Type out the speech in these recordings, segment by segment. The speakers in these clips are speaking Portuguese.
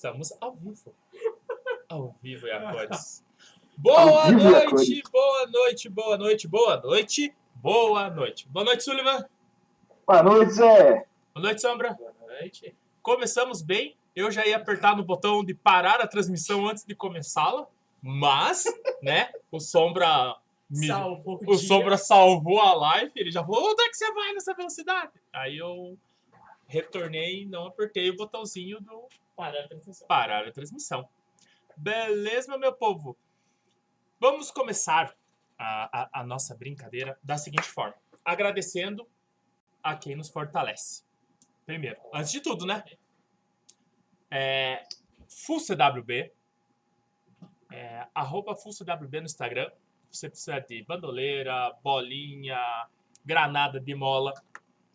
Estamos ao vivo. Ao vivo e a cores. Boa vivo noite, boa noite, boa noite, boa noite, boa noite. Boa noite, Sullivan. Boa noite, Zé. Boa noite, Sombra. Boa noite. Começamos bem. Eu já ia apertar no botão de parar a transmissão antes de começá-la, mas, né, o Sombra me, Salvou o dia. Sombra salvou a live, ele já falou, onde é que você vai nessa velocidade? Aí eu retornei e não apertei o botãozinho do Parar a transmissão. parar a transmissão. Beleza, meu povo? Vamos começar a, a, a nossa brincadeira da seguinte forma. Agradecendo a quem nos fortalece. Primeiro, antes de tudo, né? É, FullCWB, é, arroba no Instagram. Você precisa de bandoleira, bolinha, granada de mola,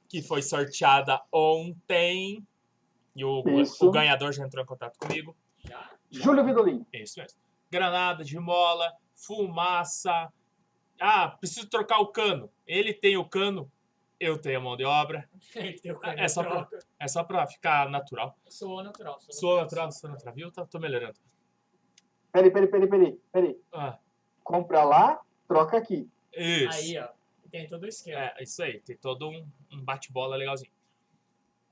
que foi sorteada ontem. E o, o ganhador já entrou em contato comigo. Já? Júlio Vidolin. Isso mesmo. Granada de mola, fumaça. Ah, preciso trocar o cano. Ele tem o cano, eu tenho a mão de obra. Ele tem o É só pra-. É só pra ficar natural. Soa natural. soa Sou natural, sou natural. Viu? Tá- Tô melhorando. Peraí, peraí, peraí, peraí. peraí. Ah, Compra lá, troca aqui. isso. Aí, ó. Tem todo o esquema. É, isso aí. Tem todo um, um bate-bola legalzinho.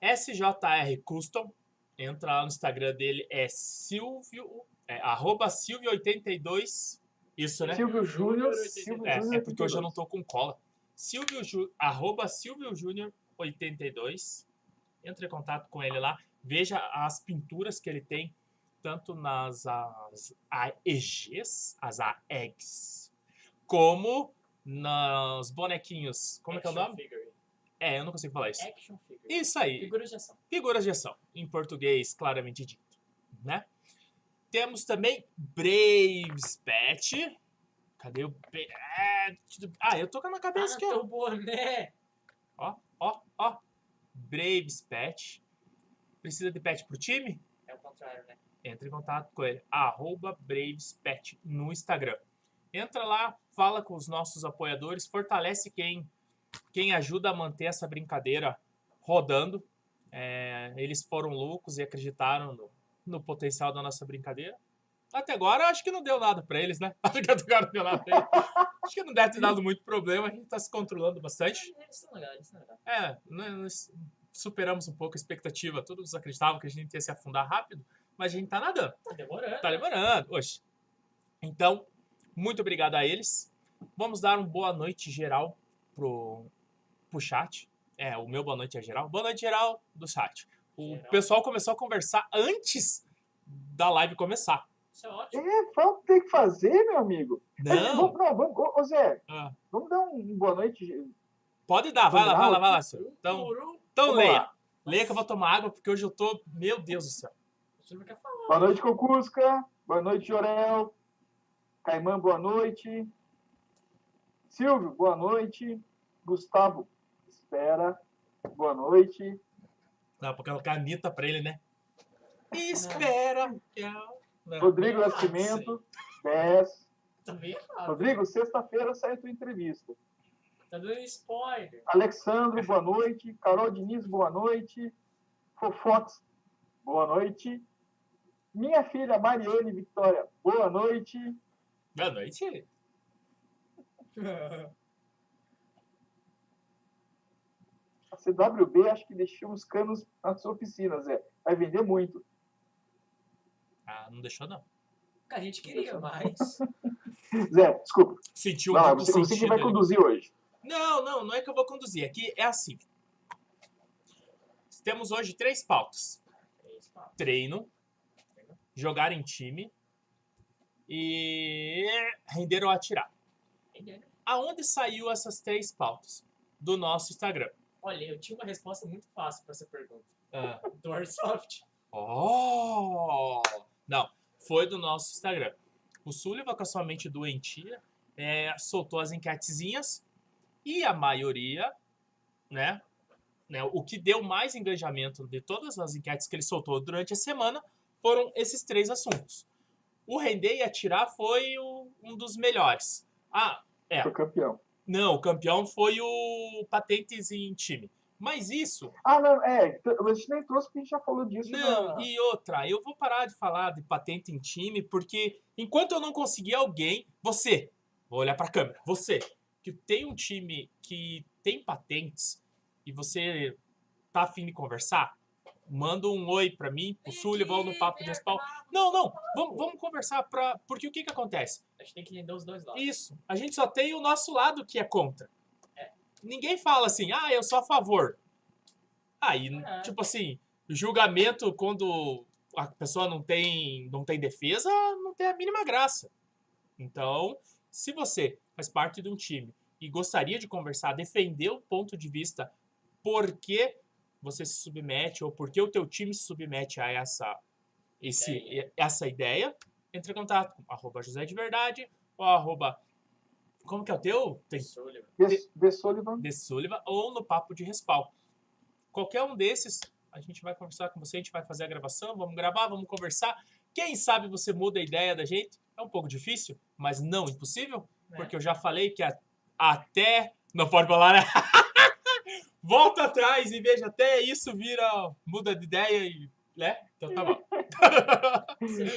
SJR Custom. Entra lá no Instagram dele. É Silvio. É, arroba Silvio82. Isso, né? Silvio Júnior. Silvio É, Júnior é porque hoje eu não 82. tô com cola. Silvio Ju, arroba Silvio Júnior 82. Entre em contato com ele lá. Veja as pinturas que ele tem, tanto nas as AEGs, as AEGs, como nos bonequinhos. Como é que é o nome? Figure. É, eu não consigo falar isso. Action figure. Isso aí Figuras de ação. figuras de ação, em português claramente dito, né? Temos também Braves Pet. Cadê o Pet? Ah, eu tô com na Ah, cabeça aqui, ó. teu boné. Ó, ó, ó. Braves Pet. Precisa de pet pro time? É o contrário, né? Entre em contato com ele. Arroba Braves Pet no Instagram. Entra lá, fala com os nossos apoiadores, fortalece quem, quem ajuda a manter essa brincadeira rodando. É, eles foram loucos e acreditaram no, no potencial da nossa brincadeira. Até agora, acho que não deu nada pra eles, né? Acho que até agora não deu nada pra eles. Acho que não deve ter dado muito problema, a gente tá se controlando bastante. Eles são legais, eles são legais. É, nós superamos um pouco a expectativa. Todos acreditavam que a gente ia se afundar rápido, mas a gente tá nadando. Tá demorando. Tá lembrando, oxe. Então, muito obrigado a eles. Vamos dar uma boa noite geral pro, pro chat. É, o meu boa noite é geral. Boa noite geral do chat. O Geral. pessoal começou a conversar antes da live começar. Isso é ótimo. É, falta ter que fazer, meu amigo. Mas Não, Vamos, não, vamos, ô, ô, Zé, Ah. vamos dar um boa noite. pode dar, vai lá, vai lá, vai lá, senhor. Então, então Vamos leia. lá. Leia que eu vou tomar água, porque hoje eu tô. Meu Deus do céu. O Silvio quer falar. Boa noite, Cocusca. Boa noite, Jorel. Caimã, boa noite. Silvio, boa noite. Gustavo, espera. Boa noite. Dá pra colocar a Anitta pra ele, né? Espera. Não. Rodrigo Nascimento, 10. Também errado. Rodrigo, sexta-feira sai a tua entrevista. Tá dando spoiler. Alexandro, boa noite. Carol Diniz, boa noite. Fofox, boa noite. Minha filha Mariane Vitória, boa noite. Boa noite. A CWB acho que deixou uns canos nas oficinas, Zé. Vai vender muito. Ah, não deixou, não. que a gente queria, mas. Zé, desculpa. Sentiu muito você, você que vai ali. conduzir hoje. Não, não, não é que eu vou conduzir. Aqui é assim. Temos hoje três pautas: treino, jogar em time e render ou atirar. Aonde saiu essas três pautas? Do nosso Instagram. Olha, eu tinha uma resposta muito fácil pra essa pergunta. Ah. Do Airsoft. Oh! Não, foi do nosso Instagram. O Sullivan, com a sua mente doentia, é, soltou as enquetezinhas e a maioria, né, né, o que deu mais engajamento de todas as enquetes que ele soltou durante a semana foram esses três assuntos. O render e atirar foi o- um dos melhores. Ah, É. Foi campeão. não, o campeão foi o patentes em time. Mas isso Ah, não, é. A gente nem trouxe porque a gente já falou disso. Não, na- e outra, eu vou parar de falar de patente em time, porque enquanto eu não conseguir alguém, você, vou olhar pra câmera, você, que tem um time que tem patentes e você tá afim de conversar, manda um oi pra mim, pro Sullivan ou no Papo Respal. Não, não, vamos, vamos conversar pra. Porque o que que acontece? A gente tem que entender os dois lados. Isso. A gente só tem o nosso lado que é contra. Ninguém fala assim, ah, eu sou a favor. Aí, É. tipo assim, julgamento quando a pessoa não tem, não tem defesa, não tem a mínima graça. Então, se você faz parte de um time e gostaria de conversar, defender o ponto de vista por que você se submete ou por que o teu time se submete a essa, esse, Ideia. essa ideia, entre em contato com arroba José de Verdade ou arroba... Como que é o teu? Tem Sullivan. De, Sullivan. de Sullivan ou no Papo de Respal. Qualquer um desses, a gente vai conversar com você, a gente vai fazer a gravação, vamos gravar, vamos conversar. Quem sabe você muda a ideia da gente. É um pouco difícil, mas não impossível, né? porque eu já falei que a- até. Não pode falar, né? Volta atrás e veja, até isso vira. muda de ideia e. né? Então tá bom.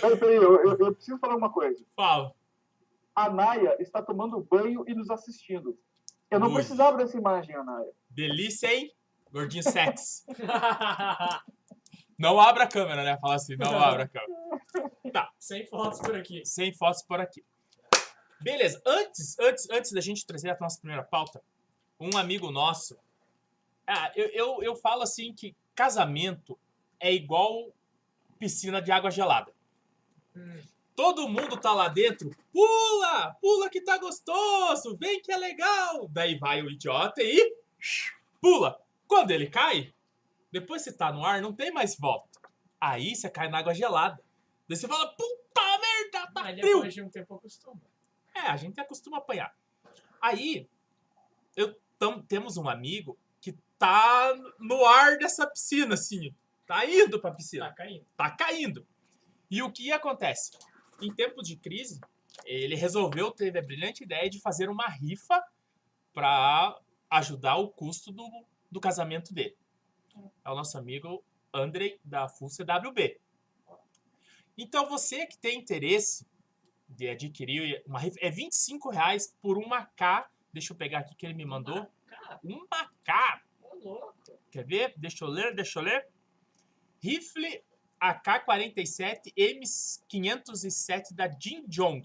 Peraí, peraí, eu, eu- eu preciso falar uma coisa. Fala. A Naya está tomando banho e nos assistindo. Eu não Ui. precisava dessa imagem, Anaya. Delícia, hein? Gordinho sexy. Não abra a câmera, né? Fala assim, não abra a câmera. Sem fotos por aqui. sem fotos por aqui. Beleza, antes, antes, antes da gente trazer a nossa primeira pauta, um amigo nosso. Ah, eu, eu, eu falo assim que casamento é igual piscina de água gelada. Hum, Todo mundo tá lá dentro, pula, pula que tá gostoso, vem que é legal. Daí vai o idiota e pula. Quando ele cai, depois você tá no ar, não tem mais volta. Aí você cai na água gelada. Daí você fala, puta merda, tá mas frio. depois de um tempo acostuma. É, a gente acostuma apanhar. Aí, eu tam- temos um amigo tá no ar dessa piscina, assim. Tá indo pra piscina. Tá caindo. Tá caindo. E o que acontece? Em tempos de crise, ele resolveu, teve a brilhante ideia de fazer uma rifa para ajudar o custo do, do casamento dele. É o nosso amigo Andrei, da Full CWB. Então, você que tem interesse de adquirir uma rifa, é 25 reais por uma K. Deixa eu pegar aqui que ele me mandou. Cara, Uma K. louco. Quer ver? Deixa eu ler, deixa eu ler. Rifle AK-47 M507 da Jin Jong.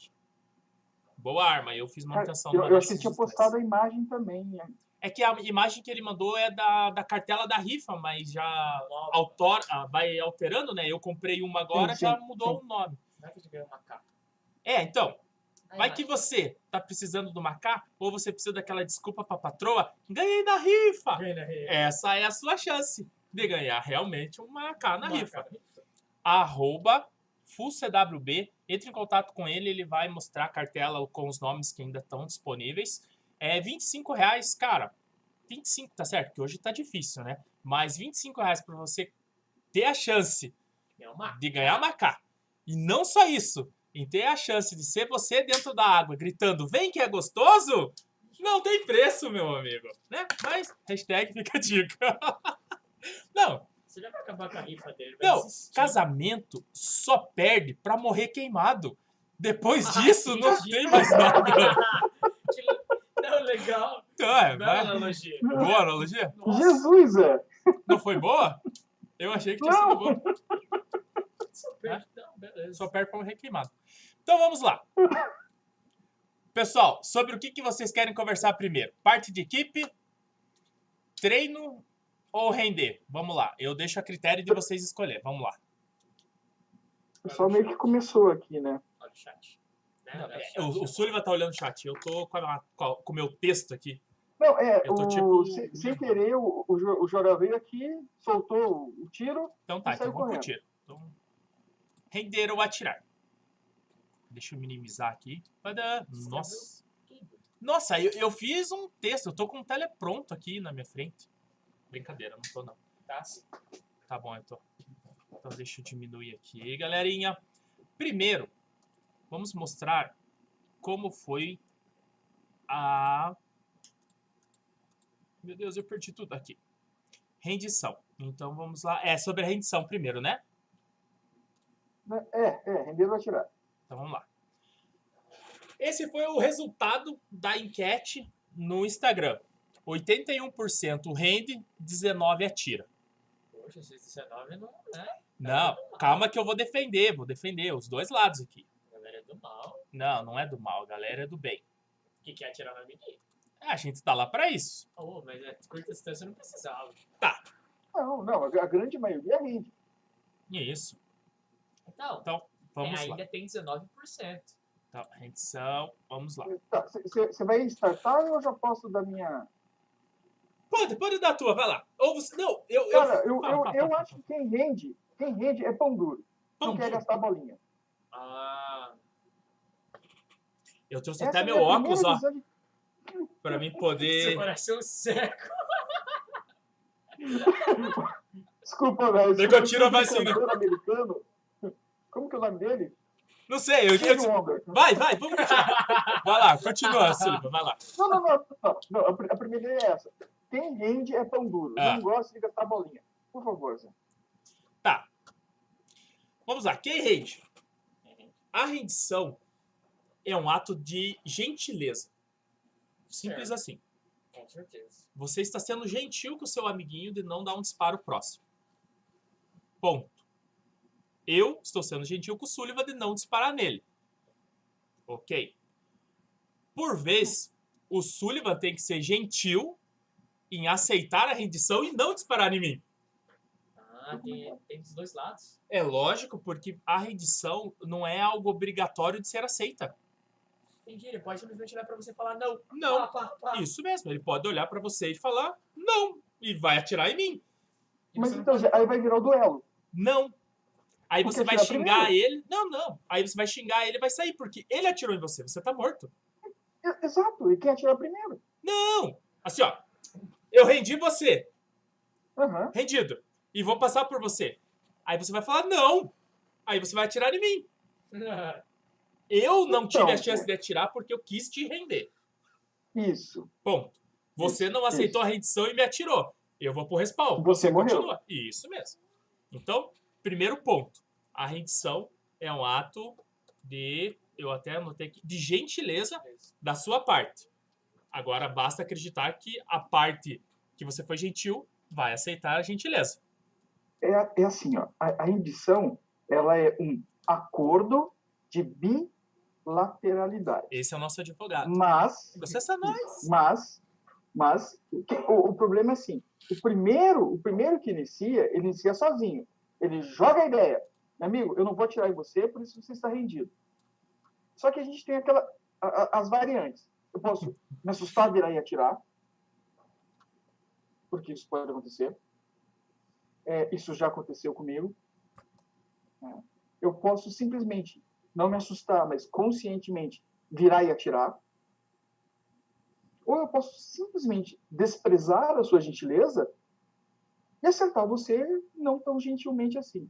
Boa arma, eu fiz Cara, manutenção. eu, numa eu achei que tinha postado a imagem também. né? É que a imagem que ele mandou é da, da cartela da rifa, mas já autor, ah, vai alterando, né? Eu comprei uma agora, Sim, já sim, mudou sim. o nome. Como é que a gente ganhou uma capa? É, então, vai mas- que você tá precisando de uma ou você precisa daquela desculpa pra patroa, ganhei da rifa! Ganha, ganha. Essa é a sua chance de ganhar realmente uma K na Uma rifa. arroba FullCWB. Entre em contato com ele, ele vai mostrar a cartela com os nomes que ainda estão disponíveis. É 25 reais, cara. 25, tá certo? Que hoje tá difícil, né? Mas 25 reais pra você ter a chance uma de ganhar uma K. E não só isso, em ter a chance de ser você dentro da água gritando vem que é gostoso, não tem preço, meu amigo. Né? Mas, hashtag fica a dica. não, Você já vai acabar com a rifa dele. vai não, desistir. casamento só perde pra morrer queimado. Depois Ah, disso, não entendi. tem mais nada. Não, legal. Então, é, Bela vai. analogia. Boa analogia? Nossa, Jesus, é! Não foi boa? Eu achei que tinha Não. sido boa. Só perde. Não, beleza. Só perde pra morrer queimado. Então vamos lá. Pessoal, sobre o que, que vocês querem conversar primeiro? Parte de equipe, treino ou render? Vamos lá. Eu deixo a critério de vocês escolher. Vamos lá. O pessoal meio que começou aqui, né? Olha o chat. Né? Não, é, o, o Sullivan tá olhando o chat. Eu tô com a- com o meu texto aqui. Não, é, Eu tô o, tipo- sem, sem querer, o, o, veio aqui, soltou o tiro. Então tá, então vamos pro tiro. Render ou atirar. Deixa eu minimizar aqui. Nossa. Nossa, eu, eu fiz um texto. Eu tô com um telepronto aqui na minha frente. Brincadeira, não tô não. Tá sim. Tá bom, eu tô. Então deixa eu diminuir aqui, galerinha. Primeiro, vamos mostrar como foi a... Meu Deus, eu perdi tudo aqui. Rendição. Então vamos lá. É sobre a rendição primeiro, né? É, é, render ou atirar. Então vamos lá. Esse foi o resultado da enquete no Instagram. 81% rende, 19% atira. Poxa, esses 19 não, né? Não, calma que eu vou defender, vou defender os dois lados aqui. A galera é do mal. Não, não é do mal, a galera é do bem. O que quer atirar na menina? É, A gente tá lá pra isso. Oh, mas é curta distância não precisava. Não, não, a a grande maioria rende. Isso. Então, Então, vamos é, lá. ainda tem 19%. Então, rendição, vamos lá. Tá, Você vai startar ou eu já posso dar minha. Pode, pode dar a tua, vai lá. Ou você. Não, eu. eu Cara, eu, eu, eu fala, acho que quem rende, quem rende é pão duro. Pão não quer duro. gastar bolinha. Ah, Eu trouxe Essa até é meu óculos, ó, de- pra mim seu poder. coração seco. Desculpa, velho. Daí que eu tiro a vacina. americano. Como que é o nome dele? Não sei, eu. Wonder. vai, vai, vamos continuar. Vai lá, continua, Sullivan, vai lá. Não, não, não, não, não. A, pri- a primeira ideia é essa. Quem rende é pão duro. Ah. Não gosta de gastar bolinha. Por favor, Zé. Tá. Vamos lá, quem rende? A rendição é um ato de gentileza. Simples Certo. assim. Com certeza. Você está sendo gentil com o seu amiguinho de não dar um disparo próximo. Ponto. Eu estou sendo gentil com o Sullivan de não disparar nele. Ok? Por vez, o Sullivan tem que ser gentil em aceitar a rendição e não disparar em mim. Ah, tem, tem dos dois lados. É lógico, porque a rendição não é algo obrigatório de ser aceita. Entendi, ele pode simplesmente olhar pra você e falar não. Não. Pá, pá, pá. Isso mesmo, ele pode olhar pra você e falar não e vai atirar em mim. E Mas não então, pode- Zé, aí vai virar o duelo. Não. Aí você vai xingar primeiro. ele. Não, não. Aí você vai xingar ele e vai sair, porque ele atirou em você, você tá morto. Exato. E quem atirar primeiro? Não! Assim, ó. Eu rendi você, Aham. rendido, e vou passar por você. Aí você vai falar não. Aí você vai atirar em mim. Eu não tive Então, a chance de atirar porque eu quis te render. Isso. Ponto. Você não aceitou a rendição e me atirou. Eu vou pro respawn. Você morreu. Continua. Isso mesmo. Então, primeiro ponto. A rendição é um ato de, eu até anotei aqui, de gentileza da sua parte. Agora basta acreditar que a parte que você foi gentil vai aceitar a gentileza. É, é assim, ó. A, a rendição, ela é um acordo de bilateralidade. Esse é o nosso advogado. Mas, Processa nós. mas, mas, o- o problema é assim, o primeiro, o primeiro que inicia, ele inicia sozinho. Ele joga a ideia. Amigo, eu não vou atirar em você, por isso você está rendido. Só que a gente tem aquela, a- a- as variantes. Eu posso me assustar, virar e atirar, porque isso pode acontecer. É, isso já aconteceu comigo. É. Eu posso simplesmente não me assustar, mas conscientemente virar e atirar. Ou eu posso simplesmente desprezar a sua gentileza e acertar você não tão gentilmente assim.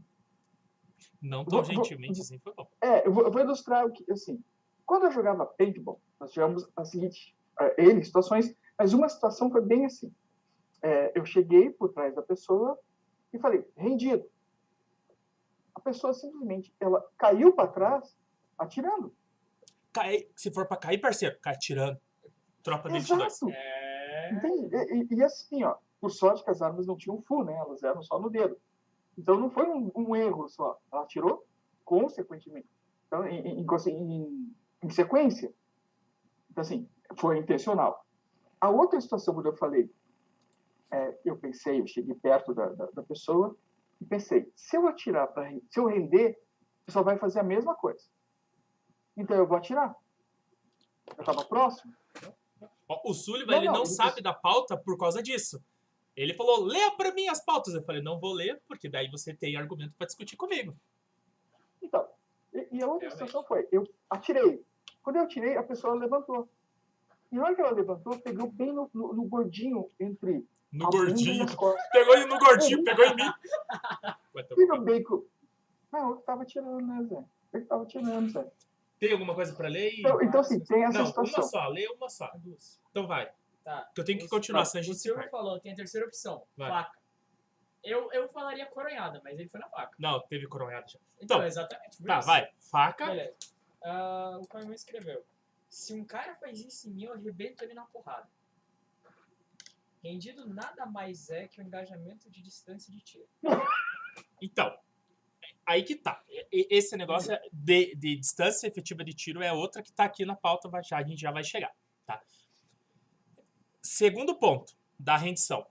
Não tão Vou- vou- gentilmente assim foi bom. É, eu vou, eu vou ilustrar o que, assim, quando eu jogava paintball, nós tivemos a seguinte, ele, situações, mas uma situação foi bem assim. É, eu cheguei por trás da pessoa e falei, rendido. A pessoa simplesmente, ela caiu para trás, atirando. Cai, se for pra cair, parceiro, cai tirando. Tropa 22. Exato. É. Entende? E, e- e assim, ó, por sorte que as armas não tinham full, né? Elas eram só no dedo. Então não foi um, um erro só. Ela atirou consequentemente. Então, em, em- em- sequência. Então, assim, foi intencional. A outra situação, quando eu falei, é, eu pensei, eu cheguei perto da, da, da pessoa e pensei, se eu atirar, pra, se eu render, a pessoa vai fazer a mesma coisa. Então eu vou atirar. Eu estava próximo. O Sullivan, Não, ele não, não sabe da pauta por causa disso. Ele falou, lê pra mim as pautas. Eu falei, não vou ler, porque daí você tem argumento pra discutir comigo. Então, e, e a outra Realmente. situação foi, eu atirei. Quando eu atirei, a pessoa levantou. E na hora que ela levantou, pegou bem no, no- no gordinho entre No gordinho. Pegou ele no gordinho, pegou em mim. E no bacon. Não, eu que tava tirando, né, Zé? Eu que tava tirando, Zé. Tem alguma coisa pra ler? Então, então assim, tem essa não, situação. uma só, lê uma só. Então vai. Tá. Que eu tenho que O- continuar, o senão a gente se Silvio perde. falou, tem a terceira opção. Vai. Faca. Eu, eu falaria coronhada, mas ele foi na faca. Não, teve coronhada já. Então, Então, exatamente. por Tá, isso. vai. Faca. Beleza. Ah, o Caio escreveu. Se um cara faz isso em mim, eu arrebento ele na porrada. Rendido nada mais é que o engajamento de distância de tiro. Então, aí que tá. E- e- Esse negócio de, de distância efetiva de tiro é outra que tá aqui na pauta, vai- já- a gente já vai chegar, tá? Segundo ponto da rendição.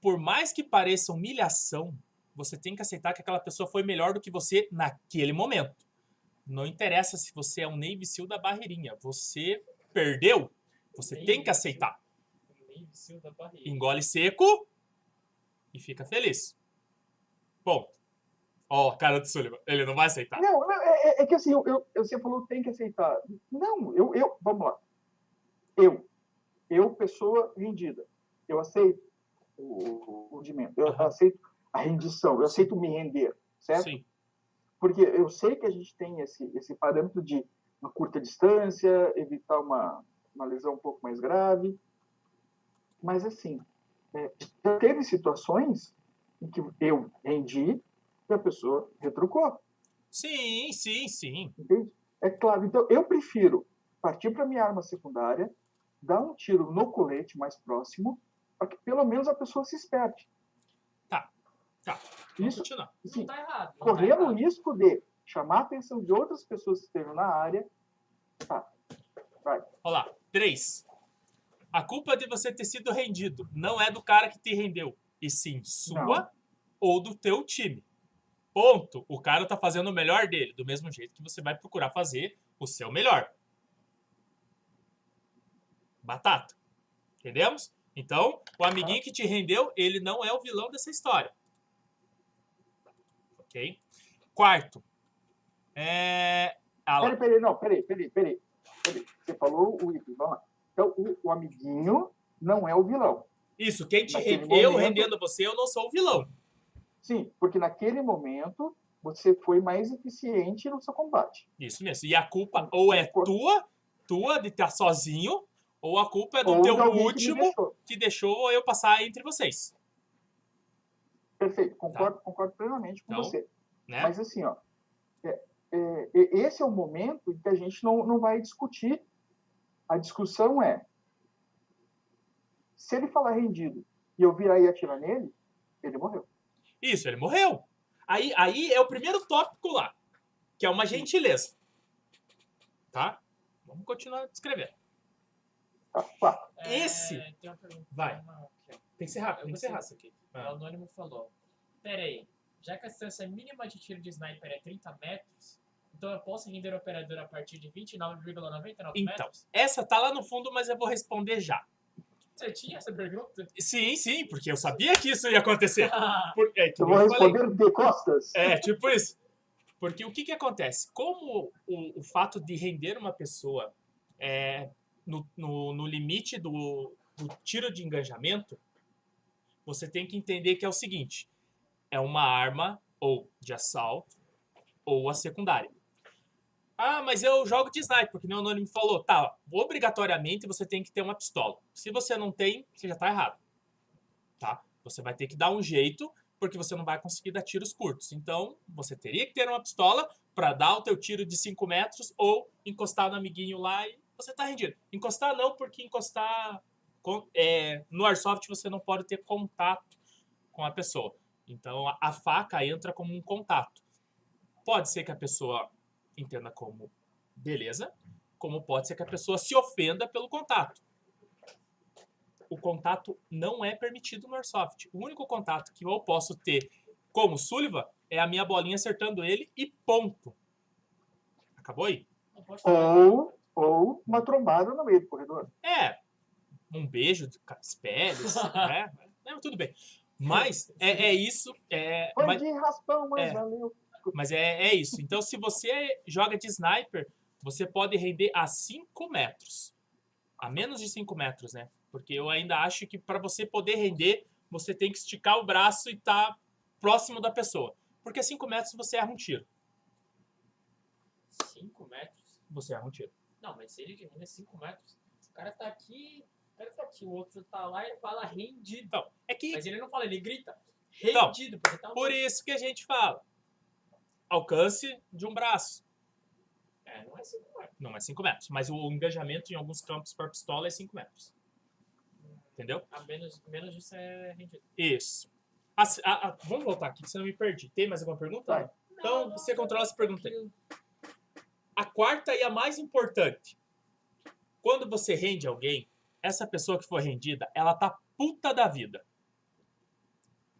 Por mais que pareça humilhação, você tem que aceitar que aquela pessoa foi melhor do que você naquele momento. Não interessa se você é um Navy Seal da barreirinha. Você perdeu, você tem Navy que aceitar. Navy Seal da barriga. Engole seco e fica feliz. Ponto. Ó, cara do Sullivan, ele não vai aceitar. Não, não, é, é- é que assim, eu, eu- você falou tem que aceitar. Não, eu, eu, vamos lá. Eu, eu, pessoa rendida, eu aceito o, o rendimento, eu Aham. aceito a rendição, eu aceito me render, certo? Sim. Porque eu sei que a gente tem esse, esse parâmetro de uma curta distância, evitar uma, uma lesão um pouco mais grave. Mas, assim, é, já teve situações em que eu rendi e a pessoa retrucou. Sim, sim, sim. Entende? É claro. Então, eu prefiro partir para minha arma secundária, dar um tiro no colete mais próximo, para que pelo menos a pessoa se esperte. Tá, tá. Vamos Isso, continuar. assim, Não tá errado. Não tá correndo o errado. risco de chamar a atenção de outras pessoas que estejam na área. Tá. Vai. Olha lá. Três. A culpa de você ter sido rendido não é do cara que te rendeu, e sim sua Não. ou do teu time. Ponto. O cara tá fazendo o melhor dele, do mesmo jeito que você vai procurar fazer o seu melhor. Batata. Entendemos? Então, o amiguinho que te rendeu, ele não é o vilão dessa história. Ok? Quarto. É. Peraí, peraí, não, peraí, peraí, peraí. peraí. Você falou o lá. Então, o, o amiguinho não é o vilão. Isso, quem te Naquele rende, eu momento- rendendo você, eu não sou o vilão. Sim, porque naquele momento você foi mais eficiente no seu combate. Isso mesmo. E a culpa ou é tua, tua de estar sozinho, ou a culpa é do Ou teu alguém que último deixou. que deixou eu passar entre vocês. Perfeito, concordo, concordo plenamente com Então, você. Né? Mas assim, ó, é- é- esse é o momento em que a gente não, não vai discutir. A discussão é se ele falar rendido e eu virar e atirar nele, ele morreu. Isso, ele morreu. Aí, aí é o primeiro tópico lá, que é uma gentileza. Tá? Vamos continuar descrevendo. É, Esse- Tem uma pergunta. Vai. Uma. Tem que ser rápido, Eu tem que ser rápido aqui. O Ah. anônimo falou. Pera aí, já que a distância mínima de tiro de sniper é 30 metros, então eu posso render o operador a partir de 29,99 Então, metros? essa tá lá no fundo, mas eu vou responder já. Você tinha essa pergunta? Sim, sim, porque eu sabia que isso ia acontecer. Por, é, que Eu vou eu falei. responder de costas. É, tipo isso. Porque o que, que acontece? Como o, o fato de render uma pessoa é, no, no, no limite do, do tiro de engajamento, você tem que entender que é o seguinte: é uma arma ou de assalto ou a secundária. Ah, mas eu jogo de sniper, porque o Anônimo falou. Tá, obrigatoriamente você tem que ter uma pistola. Se você não tem, você já tá errado. Tá? Você vai ter que dar um jeito porque você não vai conseguir dar tiros curtos. Então, você teria que ter uma pistola para dar o teu tiro de 5 metros ou encostar no amiguinho lá e você tá rendido. Encostar não, porque encostar é, no airsoft você não pode ter contato com a pessoa. Então, a, faca entra como um contato. Pode ser que a pessoa entenda como beleza, como pode ser que a pessoa se ofenda pelo contato o contato não é permitido no Airsoft. O único contato que eu posso ter como Sullivan é a minha bolinha acertando ele e ponto. Acabou aí? Ou, ou uma trombada no meio do corredor. É, um beijo de espelhos, né? É, tudo bem. Mas é, é isso. É, Foi mas de raspão, mas é. valeu. mas é, é isso. Então, se você joga de sniper, você pode render a 5 metros. A menos de 5 metros, né? Porque eu ainda acho que para você poder render, você tem que esticar o braço e estar próximo da pessoa. Porque a 5 metros você erra um tiro. 5 metros? Você erra um tiro. Não, mas se ele rende 5 metros, o cara tá aqui, o cara tá aqui, o outro tá lá e ele fala rendido. Então, é que Mas ele não fala, ele grita. Então, Rendido, porque tá Por isso que a gente fala. Alcance de um braço. É, não é assim, não é. Não é 5 metros. Mas o engajamento em alguns campos para pistola é 5 metros. Entendeu? A menos, menos disso é rendido. Isso. A- a- a- vamos voltar aqui, que senão eu me perdi. Tem mais alguma pergunta? Vai. Então, Não, não, você controla essa pergunta aí. A quarta e a mais importante. Quando você rende alguém, essa pessoa que foi rendida, ela tá puta da vida.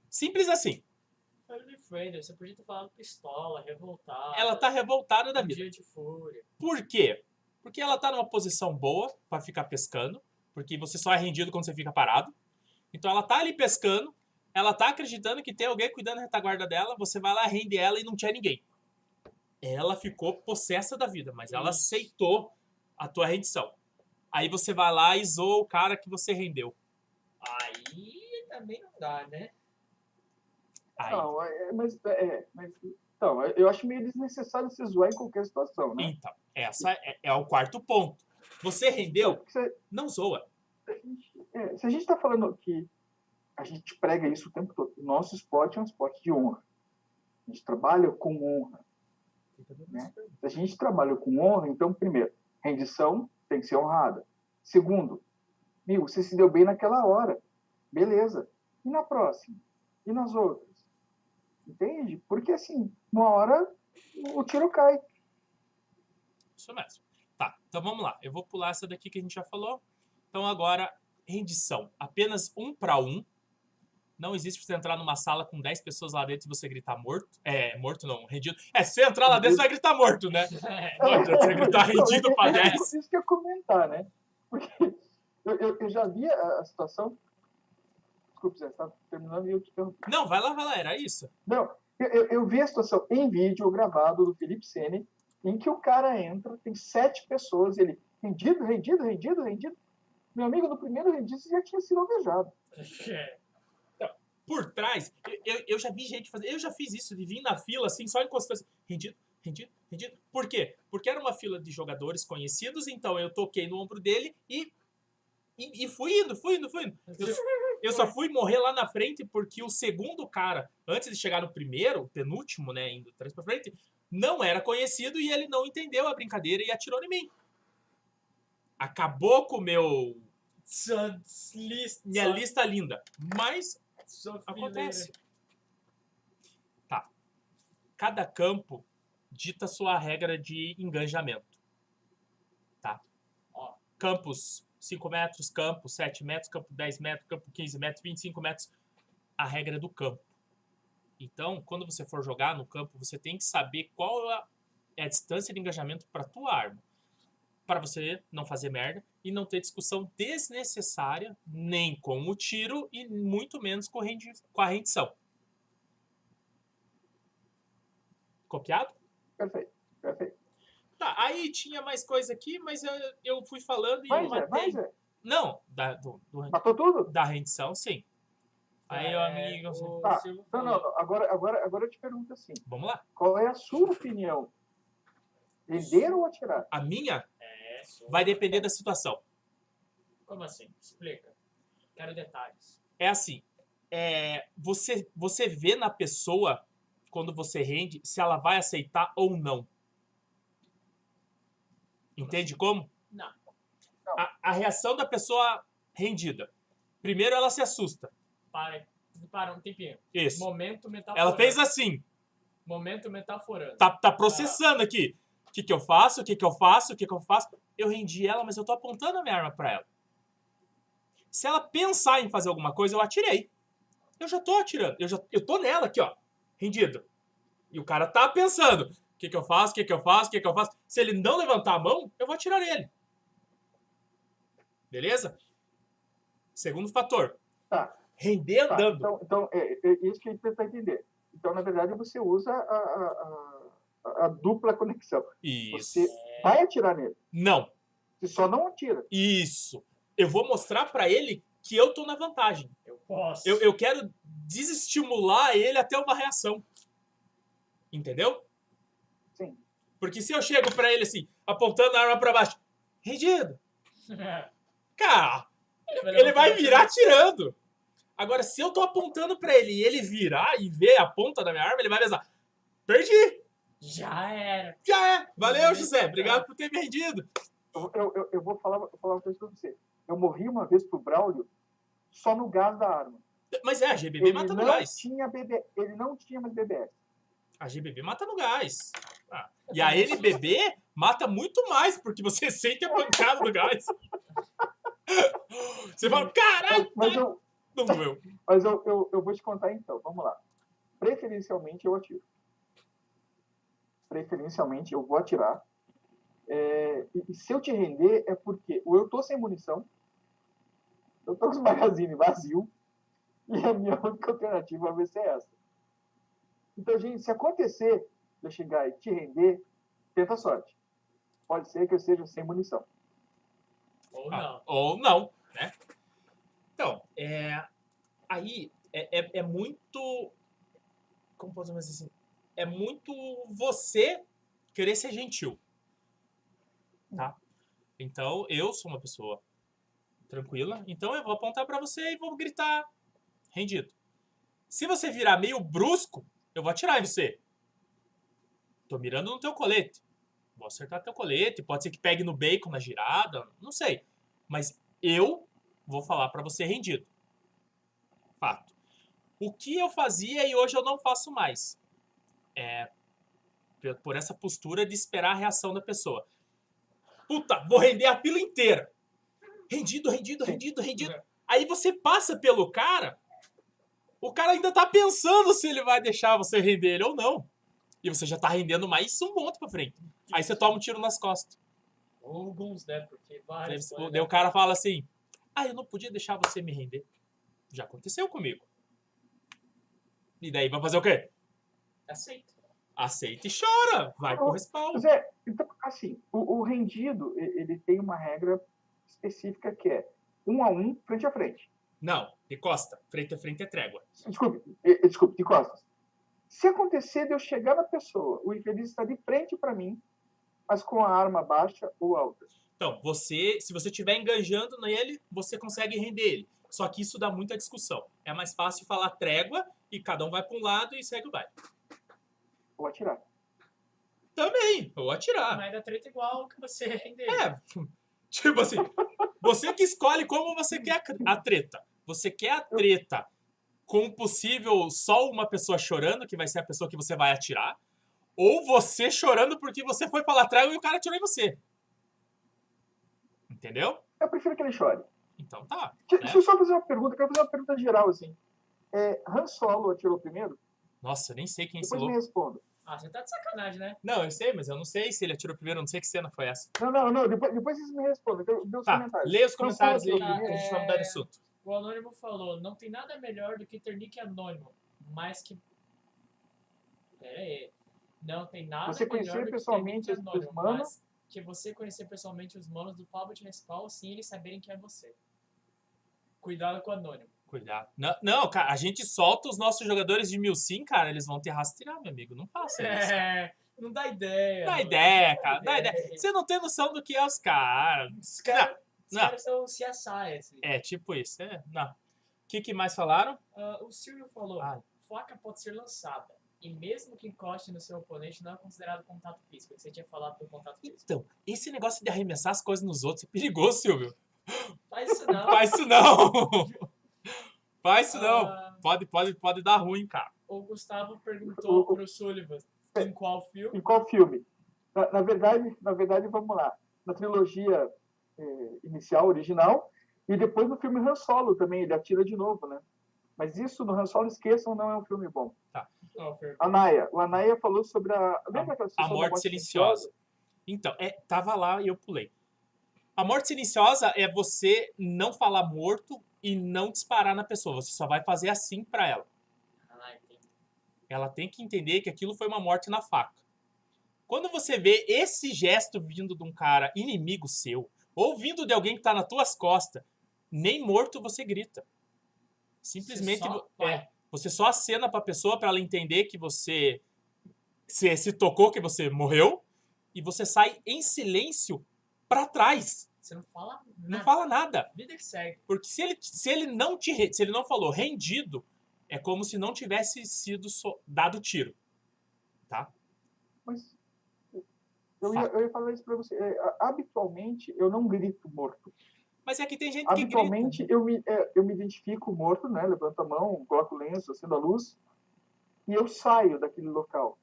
Simples assim. Family friendly, você podia ter falado pistola, revoltada. Ela tá revoltada da um vida. dia de fúria. Por quê? Porque ela tá numa posição boa pra ficar pescando, porque você só é rendido quando você fica parado. Então ela tá ali pescando, ela tá acreditando que tem alguém cuidando da retaguarda dela, você vai lá, rende ela e não tinha ninguém. Ela ficou possessa da vida, mas ela Isso. aceitou a tua rendição. Aí você vai lá e zoa o cara que você rendeu. Aí também não dá, né? Aí, Não, é, mas, é, mas então, eu acho meio desnecessário se zoar em qualquer situação, né? então, essa é, é o quarto ponto. Você rendeu, se, não zoa. a gente, é, se a gente está falando que a gente prega isso o tempo todo, o nosso esporte é um esporte de honra. A gente trabalha com honra. Né? Se a gente trabalha com honra, então, primeiro, rendição tem que ser honrada. Segundo, amigo, você se deu bem naquela hora. Beleza. E na próxima? E nas outras? Entende? Porque, assim, uma hora o tiro cai. Isso mesmo. Tá, então vamos lá. Eu vou pular essa daqui que a gente já falou. Então agora, rendição. Apenas um para um. Não existe você entrar numa sala com 10 pessoas lá dentro e você gritar morto. É, morto não, rendido. É, se você entrar lá dentro, você vai gritar morto, né? Não você gritar rendido pra É 10. Isso que eu ia comentar, né? Porque eu, eu, eu já vi a, a situação. Desculpe, Zé, está terminando e eu te interrompi. Não, vai lá, vai lá, era isso. Não, eu, eu, eu vi a situação em vídeo gravado do Felipe Sene, em que o cara entra, tem sete pessoas, ele rendido, rendido, rendido, rendido. Meu amigo, no primeiro rendido já tinha sido alvejado. É. Por trás, eu, eu, eu já vi gente fazer. Eu já fiz isso, de vir na fila assim, só encostando. assim, Rendido, rendido, rendido. Por quê? Porque era uma fila de jogadores conhecidos, então eu toquei no ombro dele e. E, e fui indo, fui indo, fui indo. Eu, eu só fui morrer lá na frente porque o segundo cara, antes de chegar no primeiro, o penúltimo, né, indo trás pra frente, não era conhecido e ele não entendeu a brincadeira e atirou em mim. Acabou com o meu minha lista linda. Mas acontece. fileira. Tá. Cada campo dita sua regra de engajamento. Tá? Ó. Campos 5 metros, campo 7 metros, campo 10 metros, campo 15 metros, 25 metros. A regra do campo. Então, quando você for jogar no campo, você tem que saber qual é a distância de engajamento para tua arma. Para você não fazer merda e não ter discussão desnecessária nem com o tiro e muito menos com, rendi- com a rendição. Copiado? Perfeito, perfeito. Tá, aí tinha mais coisa aqui, mas eu, eu fui falando e Vai, eu matei. Não, da, do- do- Matou tudo? da rendição, sim. Aí, É, amigo, o Tá, Não, não, não. Agora, agora, agora eu te pergunto assim: vamos lá. qual é a sua opinião? Render ou atirar? A minha. Vai depender da situação. Como assim? Explica. Quero detalhes. É assim, é, você, você vê na pessoa, quando você rende, se ela vai aceitar ou não. Entende como? Não. A, a reação da pessoa rendida. Primeiro ela se assusta. Para, para um tempinho. Isso. Momento metaforando. Ela fez assim. Momento metaforando. tá, tá processando aqui. O que, que eu faço? O que, que eu faço? O que, que eu faço? Eu rendi ela, mas eu tô apontando a minha arma pra ela. Se ela pensar em fazer alguma coisa, eu atirei. Eu já tô atirando. Eu, já, eu tô nela aqui, ó. Rendido. E o cara tá pensando. O que, que eu faço? O que, que eu faço? O que, que eu faço? Se ele não levantar a mão, eu vou atirar nele. Beleza? Segundo fator. Tá. Render Tá, andando. então, então é, é isso que a gente tenta entender. Então, na verdade, você usa a, a- a- a dupla conexão. Isso. Você vai atirar nele. Não. Você só não atira. Isso. Eu vou mostrar pra ele que eu tô na vantagem. Eu posso. Eu, eu quero desestimular ele até uma reação. Entendeu? Sim. Porque se eu chego pra ele assim, apontando a arma pra baixo, rendido, cara, ele vai virar atirando. Agora, se eu tô apontando pra ele e ele virar e ver a ponta da minha arma, ele vai pensar, perdi, Já era. já é. Valeu, José, obrigado por ter me rendido. Eu, eu, eu- vou falar, falar uma coisa pra você. Eu morri uma vez pro Braulio só no gás da arma. Mas é, a GBB Ele mata no gás. tinha BB, ele não tinha mais BBS. A GBB mata no gás. Ah, E a NBB mata muito mais, porque você sente a pancada do gás. Você fala, caralho, Mas, mas eu, não doeu. mas eu, eu, eu vou te contar então. Vamos lá. Preferencialmente eu atiro. Preferencialmente eu vou atirar. É, e, se eu te render é porque ou eu tô sem munição, eu tô com os magazine vazio e a minha única alternativa vai ser essa. Então, gente, se acontecer de eu chegar e te render, tenta a sorte. Pode ser que eu esteja sem munição. Ou Ah, não. ou não, né? Então, é, aí é, é, é muito. Como podemos dizer assim? É muito você querer ser gentil. Tá? Então, eu sou uma pessoa tranquila, então eu vou apontar pra você e vou gritar rendido. Se você virar meio brusco, eu vou atirar em você. Tô mirando no teu colete. Vou acertar teu colete, pode ser que pegue no bacon na girada, não sei. Mas eu vou falar pra você rendido. Fato. O que eu fazia e hoje eu não faço mais é por essa postura de esperar a reação da pessoa. Puta, vou render a pila inteira. Rendido, rendido, rendido, rendido. Aí você passa pelo cara, o cara ainda tá pensando se ele vai deixar você render ele ou não. E você já tá rendendo mais um monte pra frente. Aí você toma um tiro nas costas. Alguns, né? Porque Daí, vários. podem daí o dar- cara fala assim: Ah, eu não podia deixar você me render. Já aconteceu comigo. E daí vai fazer o quê? Aceita. Aceita e chora. Vai pro respawn. Mas é, então, assim, o, o rendido, ele tem uma regra específica que é um a um, frente a frente. Não, de costa. Frente a frente é trégua. Desculpe, desculpe, de costas. Se acontecer de eu chegar na pessoa, o infeliz está de frente para mim, mas com a arma baixa ou alta. Então, você, se você estiver enganjando nele, você consegue render ele. Só que isso dá muita discussão. É mais fácil falar trégua e cada um vai para um lado e segue o baile. Ou atirar. Também, ou atirar. Mas dá treta igual que você render. É, tipo assim, você que escolhe como você quer a a treta. Você quer a treta com possível só uma pessoa chorando, que vai ser a pessoa que você vai atirar, ou você chorando porque você foi pra lateral e o cara atirou em você. Entendeu? Eu prefiro que ele chore. Então tá. De- né? Deixa eu só fazer uma pergunta, eu quero fazer uma pergunta geral, assim. É, Han Solo atirou primeiro? Nossa, eu nem sei quem Depois ensinou. me responda. Ah, você tá de sacanagem, né? Não, eu sei, mas eu não sei se ele atirou primeiro, eu não sei que cena foi essa. Não, não, não, depois, depois vocês me respondem, eu ver os Tá, comentários. lê os comentários aí que a gente vai mudar de assunto. O Anônimo falou, não tem nada melhor do que ter nick anônimo, mas que... Pera aí. Não tem nada Você melhor conhecer do que ter pessoalmente nick anônimo, manos? mas que você conhecer pessoalmente os manos do Public Respawn sem eles saberem que é você. Cuidado com o anônimo. Cuidado. Não, não, cara, a gente solta os nossos jogadores de mil sim, cara, eles vão te rastrear, meu amigo. Não faça isso. É, não dá ideia. Dá mano. ideia, cara, dá ideia. Você não tem noção do que é os caras. Os caras não. caras são CSI, assim. É, tipo isso, é. Não. O que, que mais falaram? Ah, o Silvio falou, Ah. faca pode ser lançada. E mesmo que encoste no seu oponente, não é considerado contato físico. Você tinha falado do contato físico. Então, esse negócio de arremessar as coisas nos outros é perigoso, Silvio. Faz isso não. Faz isso não. Faz isso não. Ah, Pode, pode, pode dar ruim, cara. o Gustavo perguntou O- pro Sullivan em qual filme. Em qual filme? Na, na verdade, na verdade, vamos lá. Na trilogia eh, inicial, original, e depois no filme Han Solo também, ele atira de novo, né? Mas isso no Han Solo, esqueçam, não é um filme bom. Filme? Anaya. O Anaya falou sobre a... Lembra aquela A morte silenciosa. Então, é, tava lá e eu pulei. A morte silenciosa é você não falar morto e não disparar na pessoa. Você só vai fazer assim pra ela. Ah. Ela tem que entender que aquilo foi uma morte na faca. Quando você vê esse gesto vindo de um cara inimigo seu, ou vindo de alguém que tá nas tuas costas, nem morto você grita. Simplesmente Você só é, você só acena pra pessoa pra ela entender que você se, se tocou, que você morreu, e você sai em silêncio pra trás. Você não fala nada. Não fala nada. Vida que segue. Porque se ele, se ele não te re- se ele não falou rendido, é como se não tivesse sido so- dado tiro. Tá? Mas eu ia, eu ia falar isso pra você. É, habitualmente, eu não grito morto. Mas é que tem gente que grita. Habitualmente, eu me, é, eu me identifico morto, né? Levanto a mão, coloco o lenço, acendo a luz, e eu saio daquele local.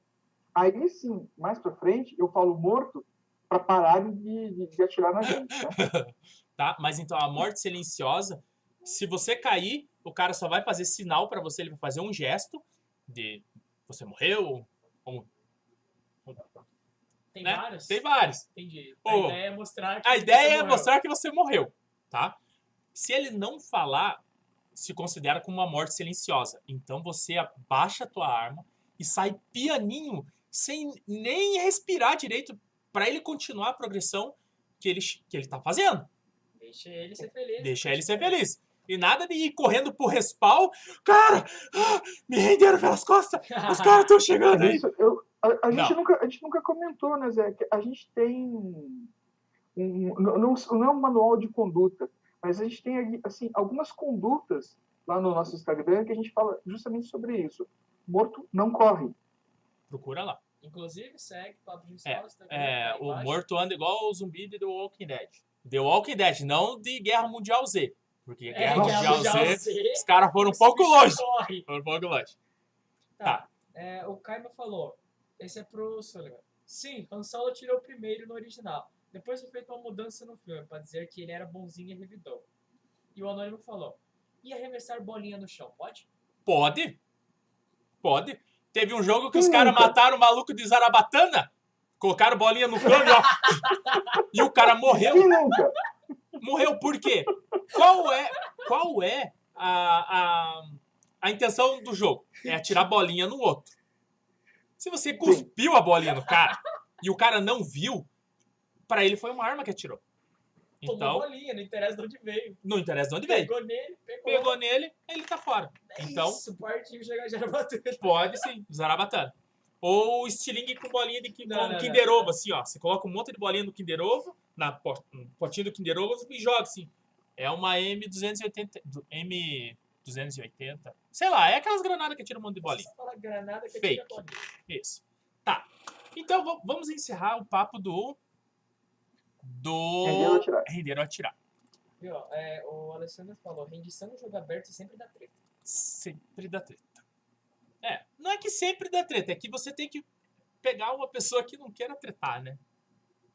Aí sim, mais pra frente, eu falo morto para pararem de, de, de atirar na gente, né? Tá? Mas então a morte silenciosa, se você cair, o cara só vai fazer sinal pra você, ele vai fazer um gesto de você morreu. ou- Tem Né? vários? Tem vários. Entendi. A ideia é mostrar que A você ideia é morreu. mostrar que você morreu, tá? Se ele não falar, se considera como uma morte silenciosa. Então você abaixa a tua arma e sai pianinho, sem nem respirar direito, pra ele continuar a progressão que ele, que ele tá fazendo. Deixa ele ser feliz. Deixa ele ser feliz. E nada de ir correndo pro respawn. Cara, ah, me renderam pelas costas. Os caras estão chegando aí. isso, eu, a, a gente Não. nunca, a gente nunca comentou, né, Zé? Que a gente tem. Um, não, não é um manual de conduta, mas a gente tem assim, algumas condutas lá no nosso Instagram que a gente fala justamente sobre isso. Morto não corre. Procura lá. Inclusive, segue Papo de É, também, É, tá aí o embaixo. morto anda igual o zumbi de The Walking Dead. The Walking Dead, não de Guerra Mundial Z. Porque É, Guerra Mundial Mundial Z, Z, os caras foram um pouco longe. corre. Foram um pouco longe. Tá. É, o Kaiba falou. Esse é pro Sullivan. Sim, Han Solo tirou primeiro no original. Depois foi feita uma mudança no filme pra dizer que ele era bonzinho e revidou. E o Anônimo falou. E arremessar bolinha no chão, pode? Pode. Pode. Teve um jogo que os caras mataram o maluco de Zarabatana. Colocaram bolinha no cano, ó. e o cara morreu. Morreu por quê? Qual é, qual é a, a, a intenção do jogo? É atirar bolinha no outro. Se você cuspiu a bolinha no cara e o cara não viu, pra ele foi uma arma que atirou. Tomou Então, bolinha, não interessa de onde veio. não interessa de onde veio. Pegou nele, pegou. Pegou nele, ele tá fora. É Então, Isso, partiu chegar pode sim, Zarabatana. Ou estilingue com bolinha de Não, com não, não. Kinder Ovo, assim, ó. Você coloca um monte de bolinha no Kinder Ovo, na pot- no potinho do Kinder Ovo e joga assim. É uma M280. do- M280. Sei lá, é aquelas granadas que tira um monte de bolinha. Você fala granada que Fake. tira bolinha. Isso. Tá. Então va- vamos encerrar o papo do. Do. Renderam atirar. Renderam atirar. Viu? É, o Alessandro falou, rendição no jogo aberto sempre dá treta. Sempre dá treta. É, não é que sempre dá treta, é que você tem que pegar uma pessoa que não queira tretar, né?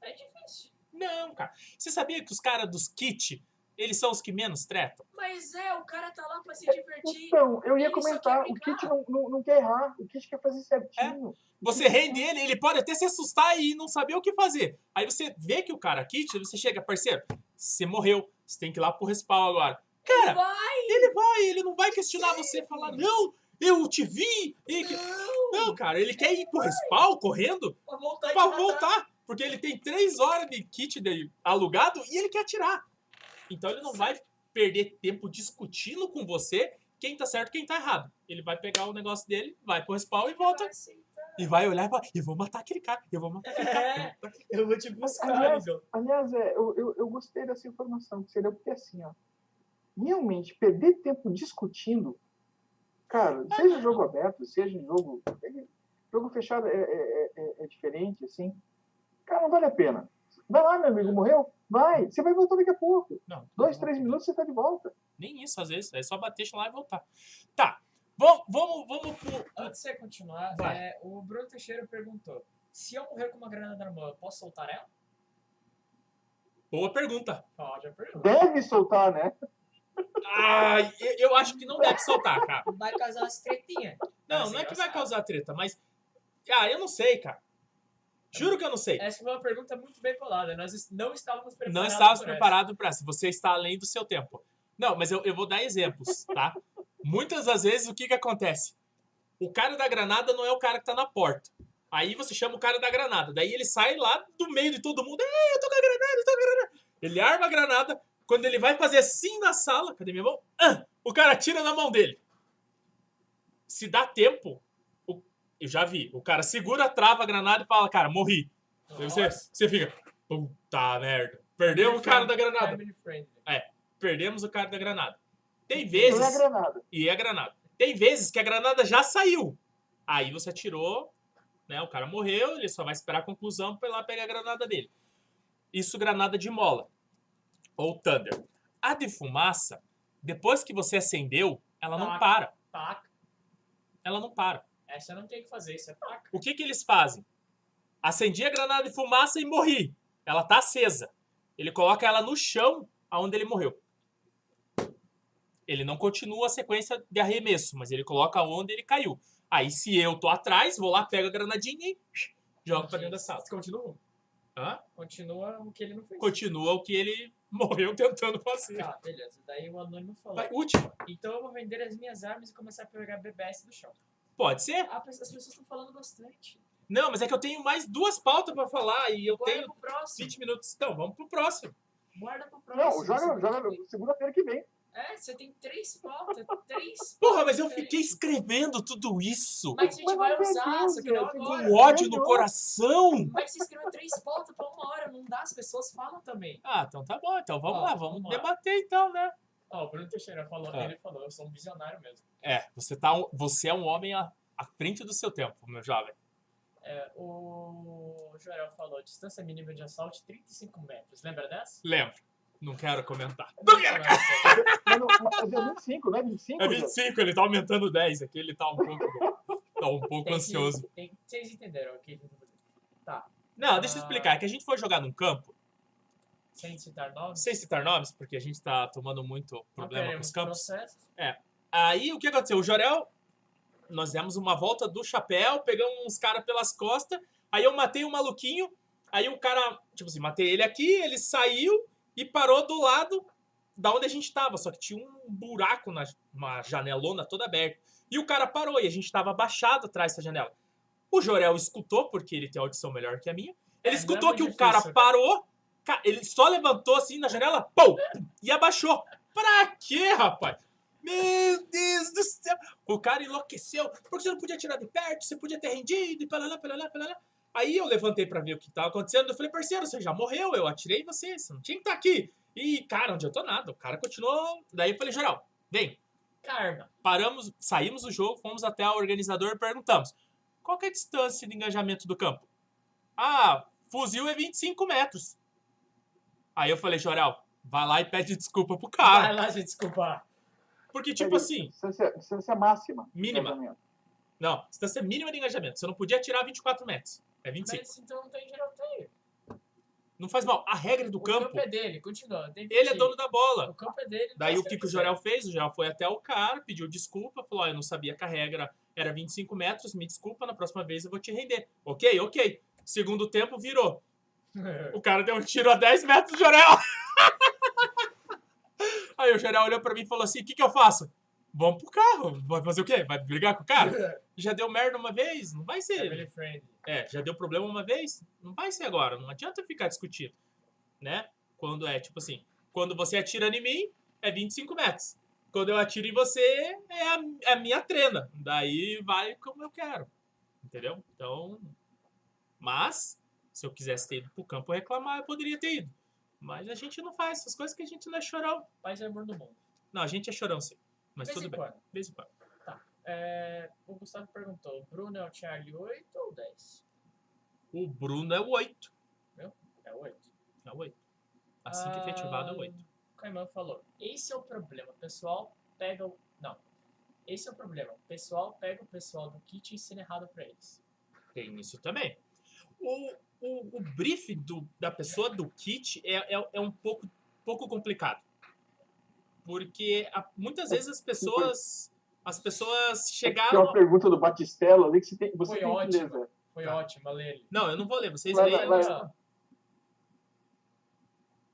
É difícil. Não, cara. Você sabia que os caras dos kit, eles são os que menos tretam? Mas é, o cara tá lá pra se divertir. Então, eu ia Ele comentar, o. Kit não, não, não quer errar, o Kit quer fazer certinho. Você rende ele, ele pode até se assustar e não saber o que fazer. Aí você vê que o cara kit, você chega, parceiro, você morreu, você tem que ir lá pro respawn agora. Cara, Vai! ele vai, ele não vai questionar você e falar, não, eu te vi. e que-" Não! Não, cara, ele quer ir pro respawn correndo Pra voltar pra voltar. Porque ele tem três horas de kit de alugado e ele quer atirar. Então ele não vai perder tempo discutindo com você quem tá certo e quem tá errado. Ele vai pegar o negócio dele, vai pro respawn e volta. E vai olhar e vai, eu vou matar aquele cara, eu vou matar aquele cara. É, eu vou te buscar, Aliás. Aliás, é, eu, eu, eu gostei dessa informação que você deu, porque assim, ó, realmente, perder tempo discutindo, cara, seja jogo aberto, seja em jogo. Jogo fechado é, é, é, é diferente, assim. Cara, não vale a pena. Vai lá, meu amigo, morreu? Vai, você vai voltar daqui a pouco. Não, Dois, três minutos você tá de volta. Nem isso, às vezes. É só bater lá e voltar. Tá. Vamos, vamos, vamos pro. Antes de você continuar, é, o Bruno Teixeira perguntou: se eu morrer com uma granada na mão, eu posso soltar ela? Boa pergunta. Ó, já perguntou. Deve soltar, né? Ai, eu- eu acho que não deve soltar, cara. Vai casar as tretinhas. Não, não é que vai causar treta, mas. Ah, eu não sei, cara. Juro que eu não sei. Essa foi uma pergunta muito bem bolada. Nós não estávamos preparados. Não estávamos preparados para essa. Você está além do seu tempo. Não, mas eu, eu vou dar exemplos, tá? Muitas das vezes, o que que acontece? O cara da granada não é o cara que tá na porta. Aí você chama o cara da granada. Daí ele sai lá do meio de todo mundo. Ei, eu tô com a granada, eu tô com a granada. Ele arma a granada. Quando ele vai fazer assim na sala, cadê minha mão? Ah, o cara tira na mão dele. Se dá tempo, eu já vi. O cara segura, trava a granada e fala, cara, morri. Você, você fica, puta merda. Perdemos o cara da granada. Friendly. Perdemos o cara da granada. Tem Não é vezes. granada. E é granada. Tem vezes que a granada já saiu. Aí você atirou, né? O cara morreu, ele só vai esperar a conclusão pra ir lá pegar a granada dele. Isso granada de mola. Ou thunder. A de fumaça, depois que você acendeu, ela não Taca. para. Taca. Ela não para. Essa não tem o que fazer, isso é taca. O que que eles fazem? Acendi a granada de fumaça e morri. Ela tá acesa. Ele coloca ela no chão aonde ele morreu. Ele não continua a sequência de arremesso, mas ele coloca onde ele caiu. Aí se eu tô atrás, vou lá, pego a granadinha e jogo pra dentro da sala. Continua. Hã? Continua o que ele não fez. Continua o que ele morreu tentando fazer. Tá, beleza. Daí o anônimo falou. Vai, última. Então eu vou vender as minhas armas e começar a pegar BBS do chão. Pode ser? Ah, as pessoas estão falando bastante. Não, mas é que eu tenho mais duas pautas pra falar e eu Guarda tenho pro próximo. 20 minutos. Então, vamos pro próximo. Guarda pro próximo. Não, joga, joga segunda-feira que vem. É, você tem três pautas. três Porra, mas eu fiquei escrevendo tudo isso Mas a gente Mas vai usar, só que não agora. com ódio no coração. Mas você escreveu três pautas pra uma hora, não dá, as pessoas falam também. Ah, então tá bom. Então vamos Ó, lá, vamos vamos lá. debater então, né? Ó, o Bruno Teixeira falou, Ah. ele falou, eu sou um visionário mesmo. É, você, tá, você é um homem à, à frente do seu tempo, meu jovem. É, o Joel falou, distância mínima de assalto 35 metros. Lembra dessa? Lembro. Não quero comentar. Não quero. Mas não, mas é 25, não é 25? É Zé? 25, ele tá aumentando 10. Aqui ele tá um pouco, tá um pouco Tem que- ansioso. tem- vocês entenderam o que a gente vai fazer. Tá, Não, deixa eu Ah. explicar. É que a gente foi jogar num campo, sem citar nomes. sem citar nomes, porque a gente tá tomando muito não problema com os campos. processo. Aí o que aconteceu? O Jorel, nós demos uma volta do chapéu, pegamos uns caras pelas costas, aí eu matei o maluquinho, aí o cara, tipo assim, matei ele aqui, ele saiu e parou do lado da onde a gente tava, só que tinha um buraco na uma janelona toda aberta. E o cara parou e a gente tava abaixado atrás dessa janela. O Jorel escutou, porque ele tem audição melhor que a minha. Ele É, escutou é que muito o cara difícil. parou, ele só levantou assim na janela, pum, e abaixou. Pra quê, rapaz? Meu Deus do céu! O cara enlouqueceu, porque você não podia tirar de perto, você podia ter rendido, e palalá, palalá, palalá. Aí eu levantei pra ver o que tava acontecendo, eu falei, parceiro, você já morreu, eu atirei você, você não tinha que estar aqui. E, cara, não adiantou nada, o cara continuou. Daí eu falei, geral, vem, Karma. paramos, saímos do jogo, fomos até o organizador e perguntamos: qual que é a distância de engajamento do campo? Ah, fuzil é 25 metros. Aí eu falei, Jorel, vai lá e pede desculpa pro cara. Vai lá, gente, desculpa. Porque, tipo assim, Distância, distância máxima. Mínima. Não, distância mínima de engajamento. Você não podia tirar 24 metros. É 25. Mas então não tem geral tem. Não faz mal. A regra do O campo, campo é dele, continua. ele é dono da bola. O campo é dele. ele Daí o que, que o. Jorel fez? O Jorel foi até o cara, pediu desculpa, falou: ó, eu não sabia que a regra era 25 metros, me desculpa, na próxima vez eu vou te render. Ok, ok. Segundo tempo virou. O cara deu um tiro a 10 metros do Jorel. Aí o Jorel olhou pra mim e falou assim: o que, que eu faço? Vamos pro carro. Vai fazer o quê? Vai brigar com o cara? Já deu merda uma vez? Não vai ser. É, já deu problema uma vez? Não vai ser agora. Não adianta ficar discutindo. Né? Quando é tipo assim: quando você atira em mim, é 25 metros. Quando eu atiro em você, é a, é a minha trena. Daí vai como eu quero. Entendeu? Então. Mas, se eu quisesse ter ido pro campo reclamar, eu poderia ter ido. Mas a gente não faz essas coisas que a gente não é chorão. Paz e amor do mundo. Não, a gente é chorão sim. Mas vez tudo em bem. quando. Vez em quando. É, o Gustavo perguntou: o Bruno é o Charlie 8 ou 10? O Bruno é o 8. É 8. É o 8. Assim que efetivado é o 8. O Caimão falou: esse é o problema. O pessoal pega o. Não. Esse é o problema. O pessoal pega o pessoal do kit e ensina errado pra eles. Tem isso também. O, o, o briefing do, da pessoa do kit é, é, é um pouco, pouco complicado. Porque a- muitas vezes as pessoas. As pessoas Tem chegaram. uma pergunta do Batistelo ali que você tem, você Foi tem que ler, ótimo. Foi Tá. ótimo, lê ele. Não, eu não vou ler, vocês Vai, leem. vai.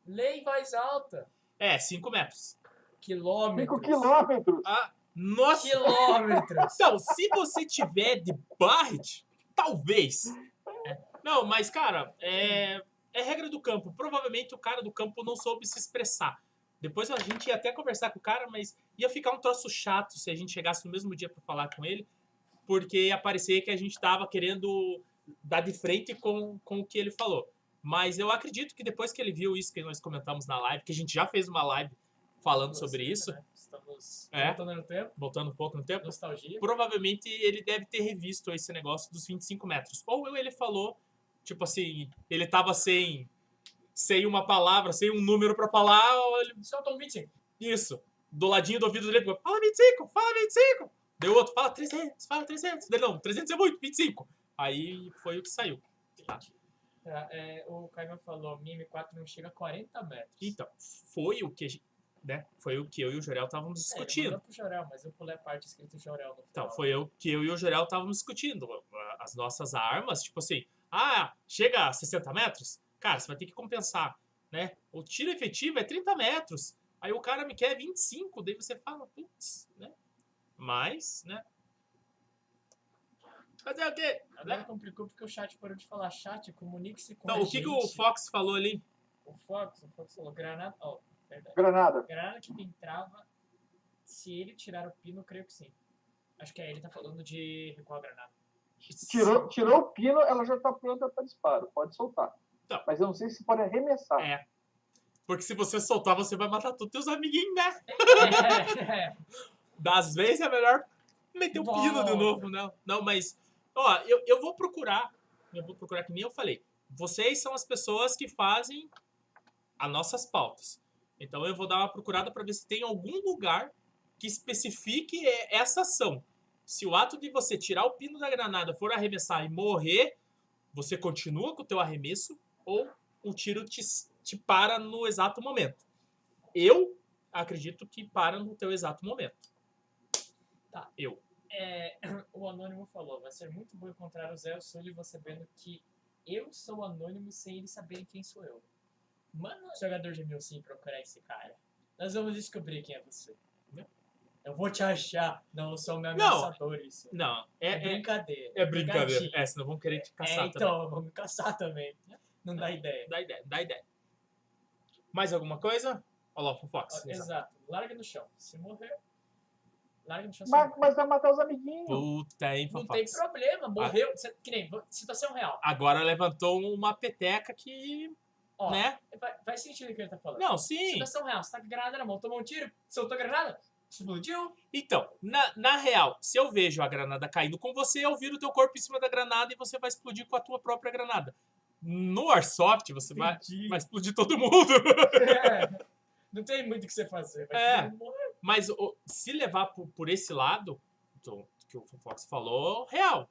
Lê em voz alta. É, 5 metros. Quilômetros. 5 quilômetros. Ah, nossa! Quilômetros. Então, se você tiver de Barret, talvez. É. Não, mas, cara, é, é regra do campo. Provavelmente o cara do campo não soube se expressar. Depois a gente ia até conversar com o cara, mas ia ficar um troço chato se a gente chegasse no mesmo dia pra falar com ele, porque ia parecer que a gente tava querendo dar de frente com, com o que ele falou. Mas eu acredito que depois que ele viu isso que nós comentamos na live, que a gente já fez uma live falando sobre isso, Né? Estamos É. voltando no tempo, voltando um pouco no tempo, nostalgia. provavelmente ele deve ter revisto esse negócio dos 25 metros. Ou ele falou, tipo assim, ele tava sem, sem uma palavra, sem um número pra falar, ele, Solta um 25. isso, do ladinho do ouvido dele, fala 25, fala 25. Deu outro, fala 300, fala 300. Dele, não, 300 é muito, 25. Aí foi o que saiu. Tá, é, o Caio falou, minha M4 não chega a 40 metros. Então, foi o que a gente, né, foi o que eu e o Jorel estávamos É, discutindo. mandou pro Jorel, mas eu pulei a parte escrita Jorel no Então, final. foi o que eu e o Jorel estávamos discutindo. As nossas armas, tipo assim, ah, chega a 60 metros? Cara, você vai ter que compensar, né? O tiro efetivo é 30 metros. Aí o cara me quer 25, daí você fala, putz, né? Mas, né? Fazer o quê? Agora Né? complicou porque o chat parou de falar. Chat, comunique-se com Então, a o que, que gente. o Fox falou ali? O Fox, o Fox falou, granada... Ó, verdade. Granada. Granada que entrava, se ele tirar o pino, eu creio que sim. Acho que aí ele tá falando de recuar a granada. Tirou, tirou o pino, ela já está pronta para disparo. Pode soltar. Tá. Mas eu não sei se pode arremessar. É. Porque se você soltar, você vai matar todos os teus amiguinhos, né? É, Das vezes é melhor meter o pino de novo, não. Não, mas, ó, eu, eu vou procurar, eu vou procurar que nem eu falei. Vocês são as pessoas que fazem as nossas pautas. Então eu vou dar uma procurada para ver se tem algum lugar que especifique é, essa ação. Se o ato de você tirar o pino da granada for arremessar e morrer, você continua com o teu arremesso ou o tiro te, te para no exato momento. Eu acredito que para no teu exato momento. Tá. Eu. é, o Anônimo falou, vai ser muito bom encontrar o Zé o você sabendo que eu sou anônimo sem eles saberem quem sou eu. Manda um jogador de mil sim procurar esse cara. Nós vamos descobrir quem é você. Eu vou te achar. Não, sou meu Não. ameaçador, isso. Não, É, é, é, brincadeira. é brincadeira. É, senão vão querer te caçar é, também. então, vamos me caçar também. Não dá ideia. Dá ideia, dá ideia. Mais alguma coisa? Olha lá o Fox. Ó, Exato. Larga no chão. Se morrer, larga no chão. Mas, mas vai matar os amiguinhos. Puta, hein, Não tem Fofox. problema, morreu. Cê- Que nem, situação real. Agora levantou uma peteca que, Ó, né? vai, vai sentindo o que ele tá falando. Não, sim. Situação real, você tá com granada na mão, tomou um tiro, soltou a granada, explodiu. Então, na, na real, se eu vejo a granada caindo com você, eu viro o teu corpo em cima da granada e você vai explodir com a tua própria granada. No Airsoft, você vai, Entendi. vai explodir todo mundo. É. Não tem muito o que você fazer. Vai É. morrer. Mas o- se levar por, por esse lado, do, que o Fox falou, real.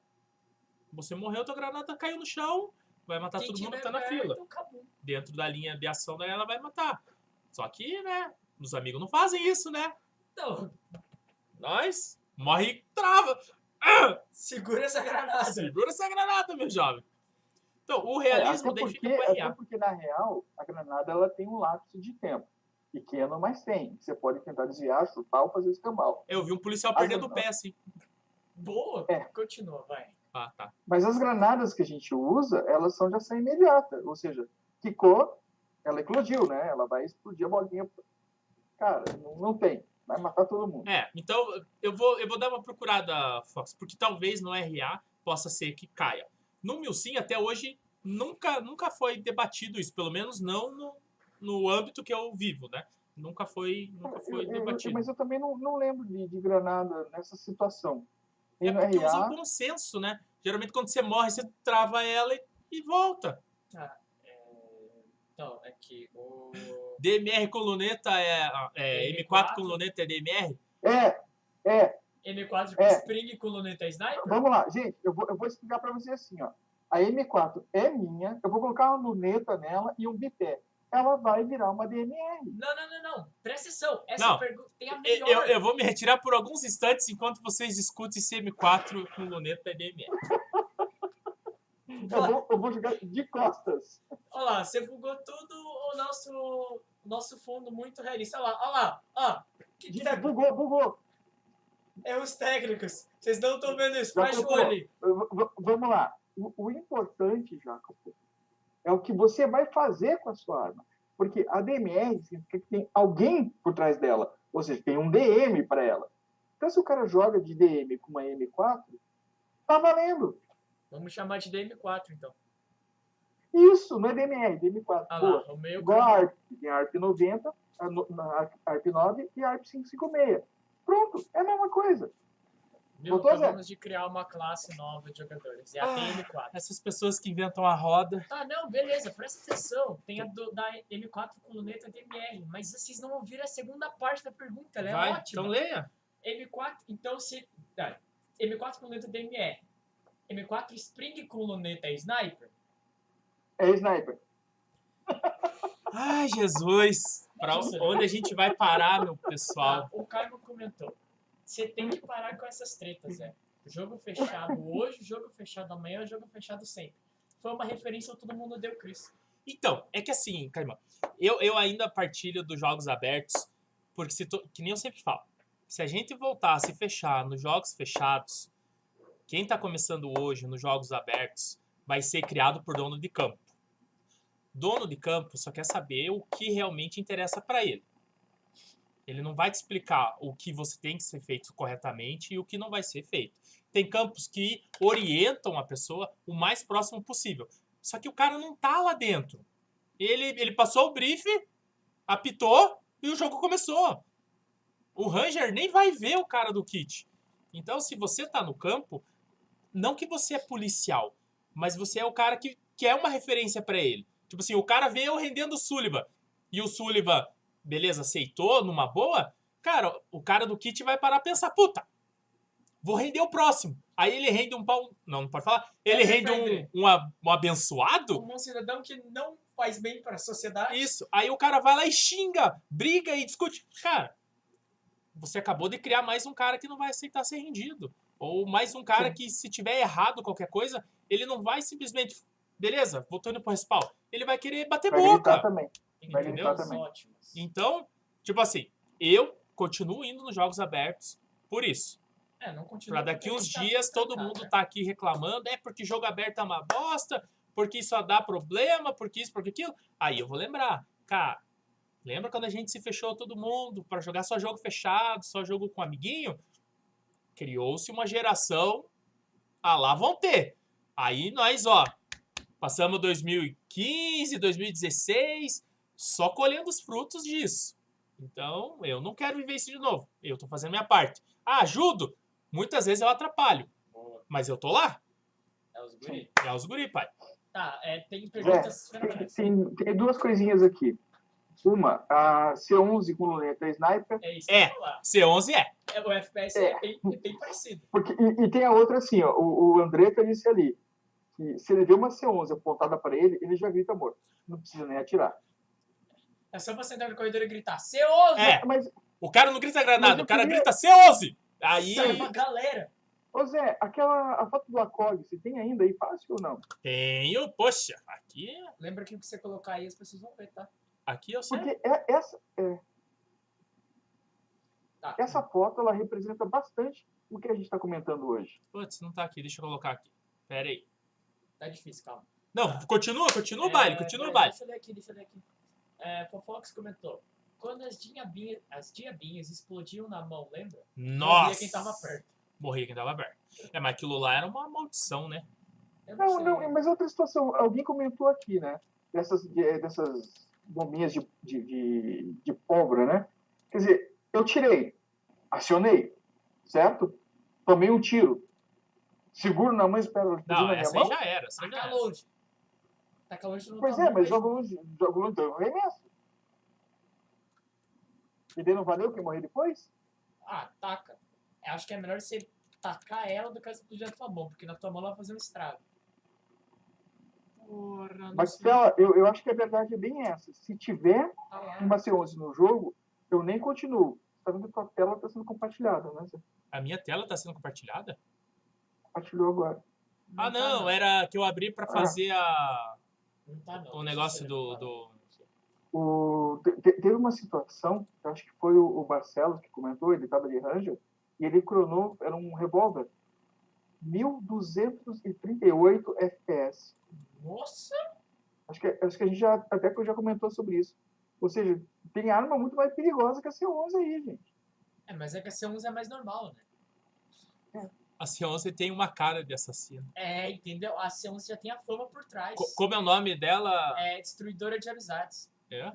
Você morreu, tua granada caiu no chão, vai matar Quem todo mundo que tiver tá na perto, fila. acabou. Dentro da linha de ação dela, ela vai matar. Só que, né, os amigos não fazem isso, né? Então, Nós morre e trava. Ah! segura essa granada. Segura essa granada, meu jovem. Então, o É, realismo daí porque, fica pro RA. porque, na real, a granada ela tem um lapso de tempo. Pequeno, mas tem. Você pode tentar desviar, chutar ou fazer escambau. Eu vi um policial Ah, perdendo o pé, assim. Boa. É. Continua, vai. Ah, tá. Mas as granadas que a gente usa, elas são de ação imediata. Ou seja, quicou, ela eclodiu, né? Ela vai explodir a bolinha. Cara, não, não tem. Vai matar todo mundo. É, então eu vou, eu vou dar uma procurada, Fox, porque talvez no RA possa ser que caia. No Milsim, até hoje, nunca, nunca foi debatido isso, pelo menos não no, no âmbito que eu vivo, né? Nunca foi, nunca foi Eu- eu- debatido. mas eu também não, não lembro de, de granada nessa situação. E É porque usa o bom senso, né? Geralmente quando você morre, você trava ela e, e volta. É, Então, é que o. DMR com luneta é, é M4 M4 com luneta é DMR? é, é, M4 com É. Spring com luneta sniper? Vamos lá, gente, eu vou, eu vou explicar para você assim, ó. A M4 é minha, eu vou colocar uma luneta nela e um bipé. Ela vai virar uma DMR. Não, não, não, não. Presta atenção. Essa Não. pergunta tem a melhor. eu, eu vou me retirar por alguns instantes enquanto vocês discutem se M4 com luneta é DMR. Eu vou, eu vou jogar de costas. Olha lá, você bugou tudo o nosso, nosso fundo muito realista. Olha lá, olha lá. Ó, que que bugou, bugou. É os técnicos. Vocês não estão vendo isso. Fecha o olho. Vamos lá. O, o importante, Jacopo, é o que você vai fazer com a sua arma. Porque a DMR significa que tem alguém por trás dela. Ou seja, tem um DM para ela. Então, se o cara joga de DM com uma M4, tá valendo. Vamos chamar de DM4, então. Isso, não é DMR, DM4. Ah lá, o meio Igual a ARP. Tem a ARP 90, a, ARP 9 e a ARP 556. Pronto, é a mesma coisa. Viu? Botou, Zé? Acabamos de criar uma classe nova de jogadores. É a Ah. TM4. Essas pessoas que inventam a roda. Ah, não, beleza, presta atenção. Tem a do, da M4 com luneta DMR, mas vocês não ouviram a segunda parte da pergunta, ela é Vai, ótima. então leia. M4, então se. ah, M4 com luneta DMR. M4 Spring com luneta Sniper. É sniper. Ai, Jesus. Pra onde a gente vai parar, meu pessoal? O Caio comentou. Você tem que parar com essas tretas, Zé. Jogo fechado hoje, jogo fechado amanhã, jogo fechado sempre. Foi uma referência que todo mundo deu, Chris. Então, é que assim, Caimão, eu, eu ainda partilho dos jogos abertos, porque se to- que nem eu sempre falo, se a gente voltar a se fechar nos jogos fechados, quem tá começando hoje nos jogos abertos vai ser criado por dono de campo. Dono de campo só quer saber o que realmente interessa para ele. Ele não vai te explicar o que você tem que ser feito corretamente e o que não vai ser feito. Tem campos que orientam a pessoa o mais próximo possível. Só que o cara não tá lá dentro. Ele, ele passou o brief, apitou e o jogo começou. O Ranger nem vai ver o cara do kit. Então, se você tá no campo, não que você é policial, mas você é o cara que, que é uma referência pra ele. Tipo assim, o cara vê eu rendendo o Sullivan e o Sullivan, beleza, aceitou numa boa. Cara, o cara do kit vai parar a pensar, puta, vou render o próximo. Aí ele rende um pau. Não, não pode falar. Ele É, rende um, um, um abençoado. Um cidadão que não faz bem para a sociedade. Isso. Aí o cara vai lá e xinga, briga e discute. Cara, você acabou de criar mais um cara que não vai aceitar ser rendido. Ou mais um cara Sim. que, se tiver errado qualquer coisa, ele não vai simplesmente. Beleza, voltando pro respawn. Ele vai querer bater Vai boca. também. Vai Entendeu? também. Então, tipo assim, eu continuo indo nos jogos abertos por isso. É, não continua. Pra daqui uns tá dias todo caro, mundo tá aqui reclamando, é porque jogo aberto é uma bosta, porque isso dá problema, porque isso, porque aquilo. Aí eu vou lembrar, cara, lembra quando a gente se fechou todo mundo pra jogar só jogo fechado, só jogo com amiguinho? Criou-se uma geração, ah lá vão ter. Aí nós, ó, passamos 2015, 2016, só colhendo os frutos disso. Então, eu não quero viver isso de novo. Eu tô fazendo minha parte. Ah, ajudo? Muitas vezes eu atrapalho, Boa. mas eu tô lá. É os guri. É os guri, pai. Tá, é, tem Zé, perguntas fenomenais. tem- tem duas coisinhas aqui. Uma, a C11 com luneta sniper, É isso É. que eu ia falar. C11 é. É, o FPS é, bem, é bem parecido. porque, e, e tem a outra assim, ó, o, o Andretta disse ali, que se ele vê uma C11 apontada para ele, ele já grita morto. Não precisa nem atirar. É só você entrar no corredor e gritar, C11! É. Mas, O cara não grita granada, o cara queria- grita C11. Aí Sai uma galera. ô Zé, aquela a foto do ACOG, você tem ainda aí fácil ou não? tenho, poxa, aqui, Lembra que o que você colocar aí as pessoas vão ver, tá? Aqui eu sei. Porque é- essa, é, Tá. essa foto, ela representa bastante o que a gente está comentando hoje. Putz, não tá aqui, deixa eu colocar aqui. Pera aí. Tá difícil, calma. Não, continua, continua o baile, É, continua o peraí, baile. Deixa eu ler aqui, deixa eu ler aqui. É, Fofox comentou. Quando as diabinhas, as diabinhas explodiam na mão, lembra? Nossa! Morria quem tava perto. Morria quem tava perto. É, mas aquilo lá era uma maldição, né? Eu não, Não, não, mas outra situação, alguém comentou aqui, né? Dessas, de- dessas bombinhas de, de, de, de pólvora, né? Quer dizer, eu tirei, acionei, certo? Tomei um tiro. Seguro na mão e espero Não, minha essa aí mão? já era. Essa aí já Taca era. longe. Taca longe não Pois tá é, mas mesmo. jogo longe, jogo longe, eu arremesso. E daí não valeu quem morrer depois? Ah, taca. Eu acho que é melhor você tacar ela do que explodir na tua mão, porque na tua mão ela vai fazer um estrago. Porra, não Mas. Stella, eu, eu acho que a verdade é bem essa. Se tiver Tá lá. uma C11 no jogo, eu nem continuo. Tá vendo que a tela está sendo compartilhada, né? Você A minha tela tá sendo compartilhada? compartilhou agora. Ah, tá, não, era que eu abri pra fazer a, Não tá, não. o negócio do, do. O, te- te- teve uma situação, eu acho que foi o, o Barcelos que comentou, ele estava de Ranger, e ele cronou, era um revólver, 1238 FPS. Nossa! Acho que, acho que a gente já, até que eu já comentou sobre isso. Ou seja, tem arma muito mais perigosa que a C11 aí, gente. É, mas é que a C11 é mais normal, né? A C11 tem uma cara de assassino. É, entendeu? A C11 já tem a fama por trás. Co- como é o nome dela? É destruidora de amizades. É?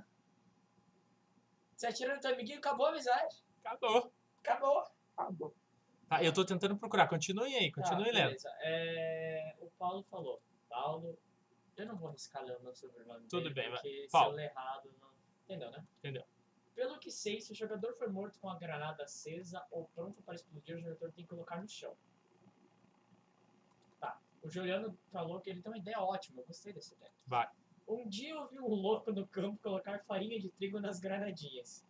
Você atira no teu amiguinho, acabou a amizade. Acabou. Acabou. Bom. Tá, eu tô tentando procurar. Continue aí, continue Tá, lendo. beleza. É, o Paulo falou. Paulo. Eu não vou arriscar ler o meu sobrenome. Tudo dele, bem, vai. porque se Paulo. eu ler errado. Não... Entendeu, né? Entendeu. Pelo que sei, se o jogador for morto com a granada acesa ou pronto para explodir, o jogador tem que colocar no chão. Tá. O Juliano falou que ele tem uma ideia ótima. Eu gostei dessa ideia. Vai. Um dia eu vi um louco no campo colocar farinha de trigo nas granadinhas.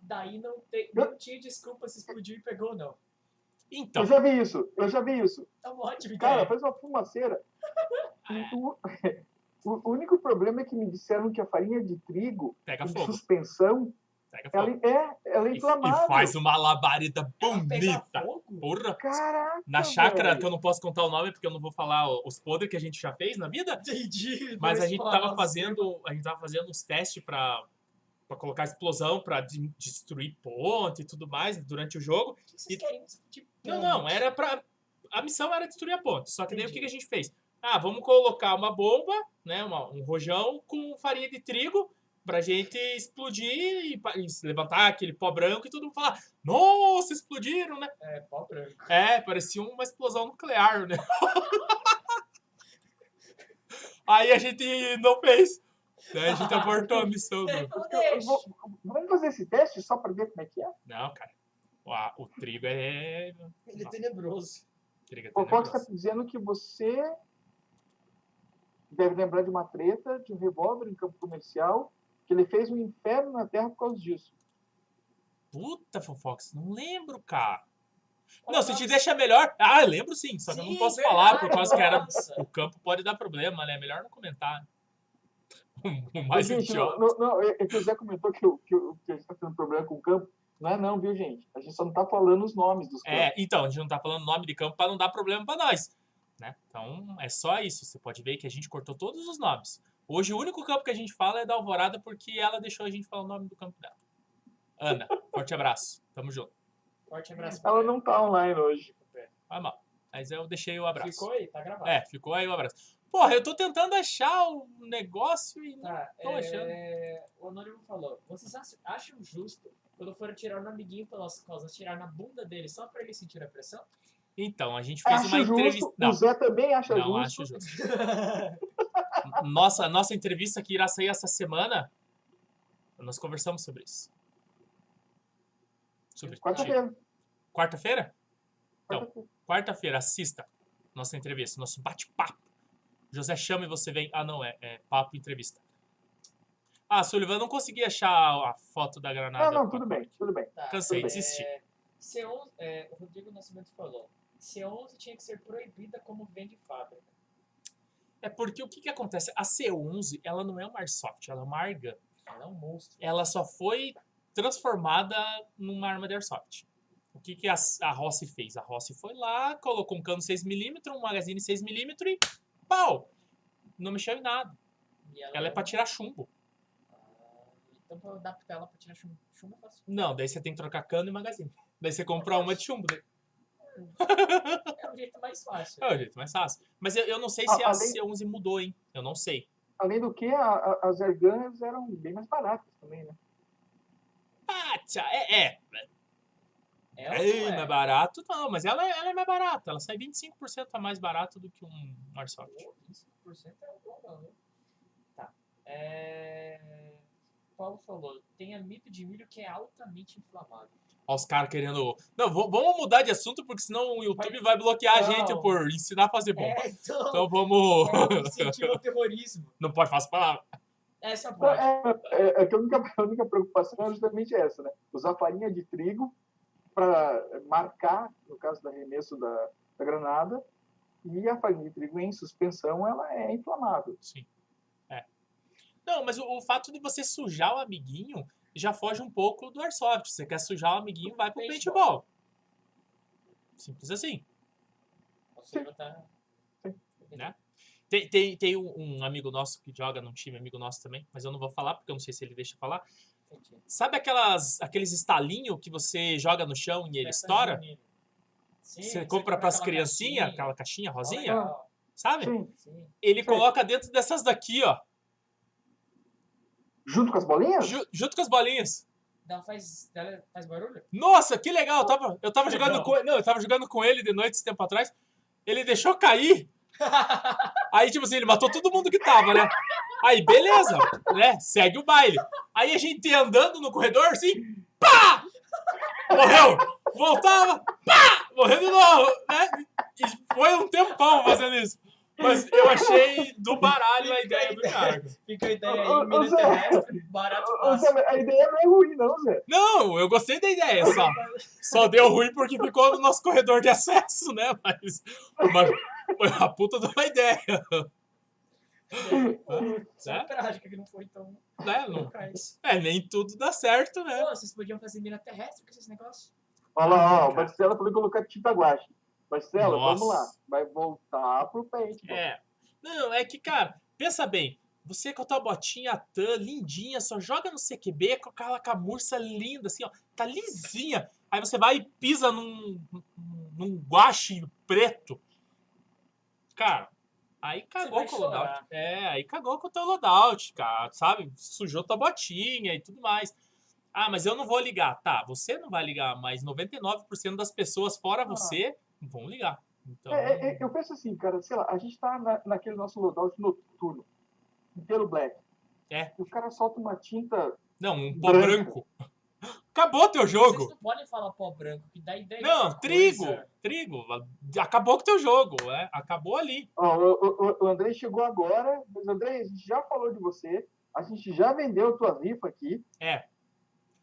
Daí não, te, não tinha desculpa se explodiu e pegou, não. Então, Eu já vi isso, eu já vi isso. Uma ótima Cara, ideia. faz uma fumaceira. O, o único problema é que me disseram que a farinha de trigo, pega em fogo. suspensão, Pega ela fogo. é, ela é E, inflamável. e faz uma labareda bonita. Porra. Caraca, Na chácara, velho. que eu não posso contar o nome porque eu não vou falar os podres que a gente já fez na vida, Entendi. mas a gente tava fazendo, a gente tava fazendo uns testes pra, pra colocar explosão, pra de- destruir ponte e tudo mais durante o jogo. O que vocês E- querem? Não, não, era pra. A missão era destruir a ponte. Só que daí o que, Entendi. que a gente fez? Ah, vamos colocar uma bomba, né? uma- um rojão com farinha de trigo pra gente explodir e, e levantar aquele pó branco e todo mundo falar: Nossa, explodiram, né? É, pau branco. É, parecia uma explosão nuclear, né? Aí a gente não fez. Né? A gente abortou a missão. Vou- vamos fazer esse teste só para ver como é que é? Não, cara. O, o trigo é. Ele é tenebroso. Trigo é O Fox está tenebroso. dizendo que você deve lembrar de uma treta, de um revólver em campo comercial, que ele fez um inferno na Terra por causa disso. Puta, Fofox, não lembro, cara. Não, se te deixa melhor. Ah, eu lembro sim, só que eu não posso verdade, falar por causa que era. O campo pode dar problema, né? Melhor não comentar. O mais gente, idiota. não, não, não, é é que o Zé comentou que, o- que, o- que a gente está tendo problema com o campo. Não é não, viu, gente? A gente só não está falando os nomes dos campos. É, então, a gente não tá falando nome de campo pra não dar problema pra nós. Né? Então, é só isso. Você pode ver que a gente cortou todos os nomes. Hoje, o único campo que a gente fala é da Alvorada porque ela deixou a gente falar o nome do campo dela. Ana, forte abraço. Tamo junto. Forte abraço. Ela não tá online hoje. Vai mal. Mas eu deixei o abraço. Ficou aí, tá gravado. É, ficou aí o abraço. Porra, eu tô tentando achar o negócio e não Tá, tô achando. é... o Anônimo falou, vocês ach- acham justo quando for atirar no amiguinho pelas costas, atirar na bunda dele só pra ele sentir a pressão? Então, a gente fez Acho uma entrevista. justo. Não, O Zé também acha não justo. acho justo. Nossa, nossa entrevista que irá sair essa semana, nós conversamos sobre isso. Sobre Quarta-feira. Quarta-feira? Então. Quarta-feira. Assista nossa entrevista, nosso bate-papo. José chama e você vem. Ah, não, é, é papo entrevista. Ah, Sullivan, eu não consegui achar a foto da granada. Não, não, tudo bem, tudo bem. Tá, Cansei, é, desisti. C11, é, o Rodrigo Nascimento falou, C11 tinha que ser proibida como vende fábrica. É porque o que, que acontece? A C11, ela não é uma Airsoft, ela é uma Argan. Ela é um monstro. Ela só foi transformada numa arma de Airsoft. O que, que a, a Rossi fez? A Rossi foi lá, colocou um cano 6mm, um magazine 6mm e pau! Não mexeu em nada. E Ela é pra tirar chumbo. Ah, então pra adaptar ela pra tirar chumbo, chumbo é fácil. Não, daí você tem que trocar cano e magazine. Daí você compra uma de chumbo. daí- É o jeito mais fácil. É o jeito mais fácil. Mas eu, eu não sei Ah, se a além- C11 mudou, hein? Eu não sei. Além do que, a- a- as airguns eram bem mais baratas também, né? Ah, tchá, é, é. É, ou É, não é? mais barato, não, mas ela, ela é mais barata. Ela sai 25% a mais barato do que um Airsoft. Pô, 25% é bom, não, né? Tá. É... Paulo falou, tem amido de milho que é altamente inflamável. Olha os caras querendo. Não, vamos mudar de assunto, porque senão o YouTube vai bloquear a Não. gente por ensinar a fazer bomba. É, então, Então vamos. é, incentiva o terrorismo. Não pode fazer palavra. Essa pode. é, é- é que a única, a única preocupação é justamente essa, né? Usar farinha de trigo para marcar, no caso do arremesso da, da granada, e a farinha de trigo em suspensão, ela é inflamável. Sim. É. Não, mas o, o fato de você sujar o amiguinho já foge um pouco do Airsoft. Você quer sujar o amiguinho, vai pro Paintball. Simples assim. Tá... Né? Tem, tem, tem um, um amigo nosso que joga num time, amigo nosso também, mas eu não vou falar porque eu não sei se ele deixa falar. Entendi. Sabe aquelas, aqueles estalinhos que você joga no chão e ele estoura? Sim, você compra aquela pras criancinhas, caixinha. aquela caixinha rosinha, legal. sabe? Sim. Sim. Ele Sim. coloca dentro dessas daqui, ó, Junto com as bolinhas? ju- junto com as bolinhas. Dá, faz, ela faz barulho? Nossa, que legal! Eu tava, eu tava jogando Legal. com Não, eu tava jogando com ele de noite esse tempo atrás. Ele deixou cair. Aí, tipo assim, ele matou todo mundo que tava, né? Aí, beleza, né? Segue o baile. Aí a gente ia andando no corredor, assim, pá! Morreu! Voltava, pá! Morreu de novo, né? E foi um tempão fazendo isso. Mas eu achei do baralho a ideia do cara. Fica a ideia aí, Ô, mina Zé. terrestre, barato Ô, Zé, a ideia não é ruim, não, Zé. Não, eu gostei da ideia, só. Só deu ruim porque ficou no nosso corredor de acesso, né? Mas, mas foi uma puta de uma ideia. Só Né? prática que não foi tão Né? Não-. É, nem tudo dá certo, né? Pô, vocês podiam fazer mina terrestre com esses negócios? Olha lá, ó, o Marcelo falou colocar tinta guache. Marcelo, Nossa. vamos lá. Vai voltar pro paintball. É. Não, é que, cara, pensa bem. Você com a tua botinha tan, lindinha, só joga no CQB com aquela camurça linda, assim, ó. Tá lisinha. Aí você vai e pisa num, num guache preto. Cara, aí cagou com o loadout. É, aí cagou com o teu loadout, cara, sabe? Sujou tua botinha e tudo mais. Ah, mas eu não vou ligar. Tá, você não vai ligar, mas 99% das pessoas fora Ah. você vão ligar. Então, É, é, é, eu penso assim, cara, sei lá, a gente tá na, naquele nosso loadout noturno, inteiro black. É. E o cara solta uma tinta. não, um pó branco. Acabou teu jogo. Vocês não podem falar pó branco, que dá ideia de Não, trigo, coisa. trigo. Acabou com teu jogo, é? Acabou ali. Ó, o, o, o André chegou agora, mas André, a gente já falou de você, a gente já vendeu tua rifa aqui.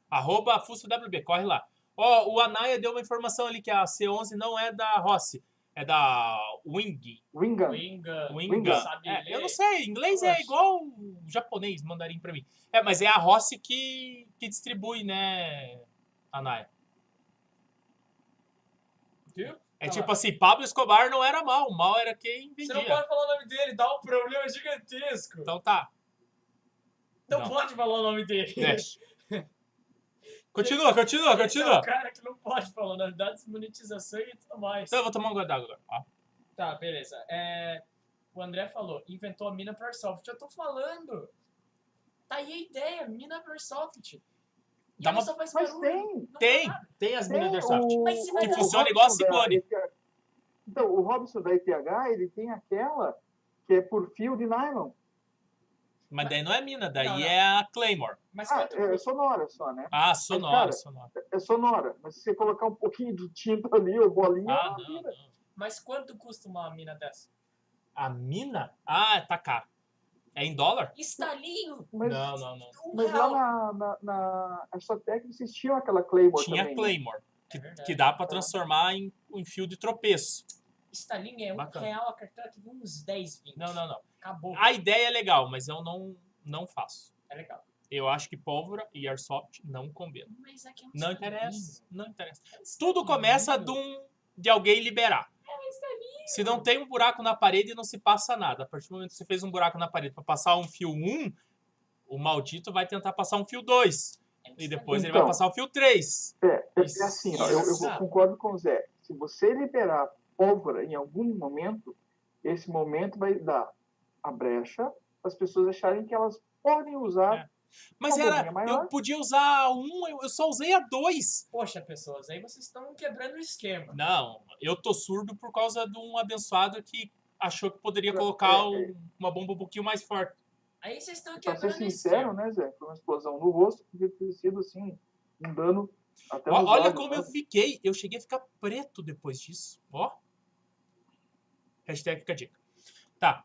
Arroba FuscoWB, corre lá. Ó, o Anaya deu uma informação ali que a C11 não é da Rossi, é da Wing. Wingan. Winga, Winga. sabe É, eu não sei, inglês é igual o japonês, mandarim pra mim. É, mas é a Rossi que, que distribui, né, Anaya? Viu? É Tá tipo assim, Pablo Escobar não era mal, o mal era quem Você vendia. não pode falar o nome dele, dá um problema gigantesco. Então tá, Não, não. pode falar o nome dele. deixa. Continua, continua, Esse é continua. o cara que não pode falar nome, dá desmonetização e tudo mais. Então eu vou tomar um gole d'água agora. ó. Tá, beleza. É, o André falou, inventou a mina per soft. Eu tô falando. Tá aí a ideia, mina per soft. E Dá uma- só faz Mas barulho, tem, Tem, nada. tem as minas do Airsoft. o, Mas o dar- funciona igual a da Ciclone. ETH. Então, o Robson da ETH, ele tem aquela que é por fio de nylon. Mas daí não é mina, daí Não, não. é a Claymore. Mas Ah, quanto é sonora só, né? Ah, sonora, cara, sonora. É sonora. Mas se você colocar um pouquinho de tinta ali, ou bolinha, Ah, ela não, não. Mas quanto custa uma mina dessa? A mina? Ah, tá caro. É em dólar? Estalinho! Mas, Não, não, não. Mas lá na, na, na Astrotec vocês tinham aquela Claymore Tinha também. né? Claymore, que, É que dá pra transformar em, em fio de tropeço. Estalinho é um real a cartela que uns 10, 20. Não, não, não. Acabou. A ideia é legal, mas eu não, não faço. É legal. Eu acho que pólvora e airsoft não combinam. Mas aqui é um Não interessa, não interessa. É um Tudo começa de, um, de alguém liberar. Se não tem um buraco na parede, não se passa nada. A partir do momento que você fez um buraco na parede para passar um fio 1, o maldito vai tentar passar um fio 2. É E depois ele Então. vai passar o fio 3. É, é, é assim, ó, eu, eu concordo com o Zé. Se você liberar pólvora em algum momento, esse momento vai dar a brecha para as pessoas acharem que elas podem usar. É. Mas era. Eu podia usar um, eu, só usei a dois. Poxa, pessoas, aí vocês estão quebrando o esquema. Não, eu tô surdo por causa de um abençoado que achou que poderia É, colocar é. um- uma bomba um pouquinho mais forte. Aí vocês estão Para ser quebrando o sincero, esquema. né, Zé? Foi uma explosão no rosto, podia ter sido assim, um dano até nos olha olhos, como eu sabe? fiquei. Eu cheguei a ficar preto depois disso. Ó. Hashtag fica a dica. Tá.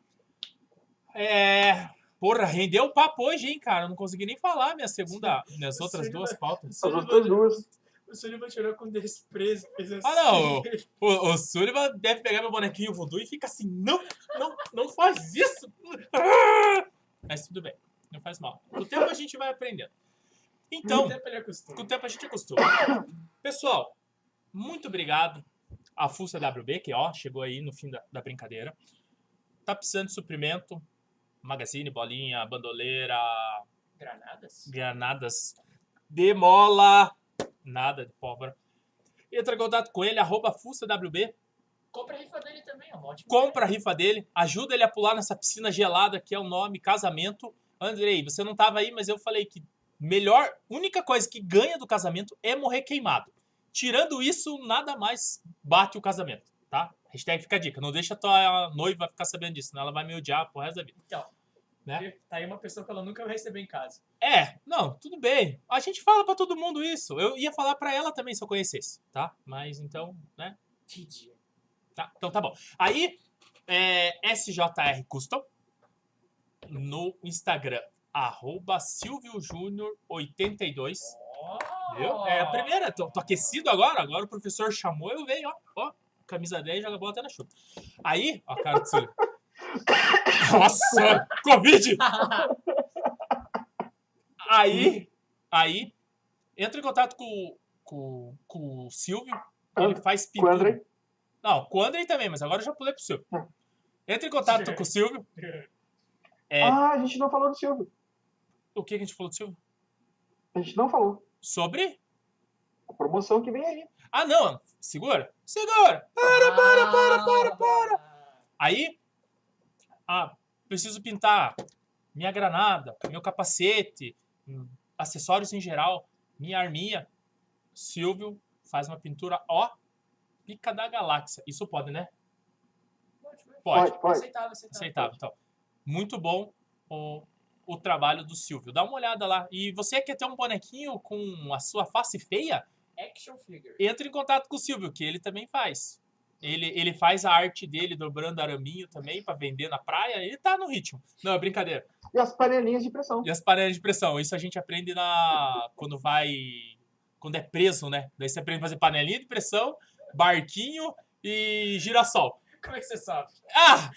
É. Porra, rendeu o papo hoje, hein, cara? Eu não consegui nem falar minha segunda, minhas O outras duas vai- pautas. As outras duas. O Sullivan tirou com desprezo. Fez assim. Ah, não. O, o Sullivan deve pegar meu bonequinho voodoo e fica assim: não, não, não faz isso. Mas tudo bem, não faz mal. Com o tempo a gente vai aprendendo. Então, ele. Com o tempo a gente acostuma. Pessoal, muito obrigado à Fuça WB, que ó, chegou aí no fim da, da brincadeira. Tá precisando de suprimento, magazine, bolinha, bandoleira, Granadas? granadas de mola, nada de pólvora. Entra em contato com ele, arroba FussaWB. Compra a rifa dele também, é uma ótima compra a rifa dele, ajuda ele a pular nessa piscina gelada que é o nome casamento. Andrei, você não tava aí, mas eu falei que melhor, única coisa que ganha do casamento é morrer queimado. Tirando isso, nada mais bate o casamento, tá? Hashtag fica a dica. Não deixa a tua noiva ficar sabendo disso, senão ela vai me odiar pro resto da vida. Então, Né? tá aí uma pessoa que ela nunca vai receber em casa. É, não, tudo bem. A gente fala pra todo mundo isso. Eu ia falar pra ela também se eu conhecesse, tá? Mas então, né? Que dia. Tá, então tá bom. Aí, é, SJR Custom no Instagram, arroba SilvioJúnior82. Viu? É a primeira, tô, tô aquecido agora, agora o professor chamou, eu venho, ó, ó, camisa 10, joga a bola até na chuva. Aí, ó, cara do Silvio. Nossa, Covid! Aí, aí, entra em contato com, com, com o Silvio, ele faz Com o André. pintura. Não, com o Andrei também, mas agora eu já pulei pro Silvio. Hum. Entra em contato com o Silvio. É, Ah, a gente não falou do Silvio. o que que a gente falou do Silvio? A gente não falou. Sobre? A promoção que vem aí. Ah, não, segura. Segura. Para, para, para, para, para. Aí, ah, preciso pintar minha granada, meu capacete, hum, acessórios em geral, minha arminha. Silvio faz uma pintura, ó, pica da galáxia. Isso pode, né? Pode, pode. Pode. Pode, pode. Aceitável, aceitável. Aceitável, então. Muito bom o, o trabalho do Silvio. Dá uma olhada lá. E você quer ter um bonequinho com a sua face feia? Action figure. Entre em contato com o Silvio, que ele também faz. Ele, ele faz a arte dele dobrando araminho também pra vender na praia. Ele tá no ritmo. Não, é brincadeira. E as panelinhas de pressão. E as panelas de pressão. Isso a gente aprende na quando vai. Quando é preso, né? Daí você aprende a fazer panelinha de pressão, barquinho e girassol. Como é que você sabe? Ah!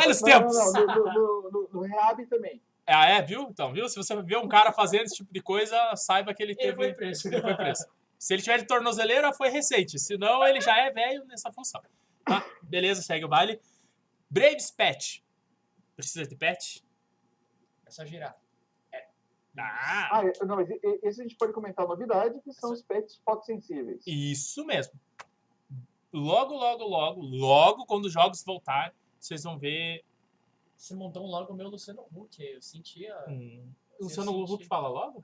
Velhos Não, tempos! não, não. No, no, no, no Rehab também. Ah, é, viu? Então, viu? Se você vê um cara fazendo esse tipo de coisa, saiba que ele Ele teve. foi preso. Ele foi preso. Se ele tiver de tornozeleira, foi recente. Senão, ele já é velho nessa função. Tá? Beleza, segue o baile. Braves Pet. Precisa de pet? É só girar. Ah, Ah, é- não, mas esse a gente pode comentar a novidade, que são os pets fotossensíveis. isso mesmo. Logo, logo, logo, logo, quando os jogos voltarem, vocês vão ver. Você montou um logo meu Luciano Huck. Eu sentia. Hum, Eu Luciano senti. Huck fala logo?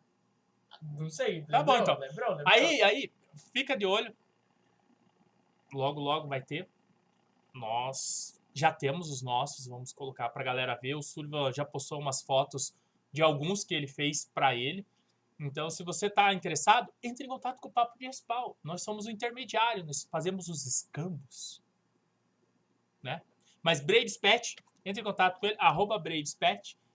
Não sei. Tá bom, lembrou? então. Lembrou? Lembrou? Aí, aí, fica de olho. Logo, logo vai ter. Nós já temos os nossos, vamos colocar pra galera ver. O Sullivan já postou umas fotos de alguns que ele fez pra ele. Então, se você tá interessado, entre em contato com o Papo de Respawn. Nós somos o intermediário, nós fazemos os escambos. Né? Mas Braves Pet, entre em contato com ele, arroba.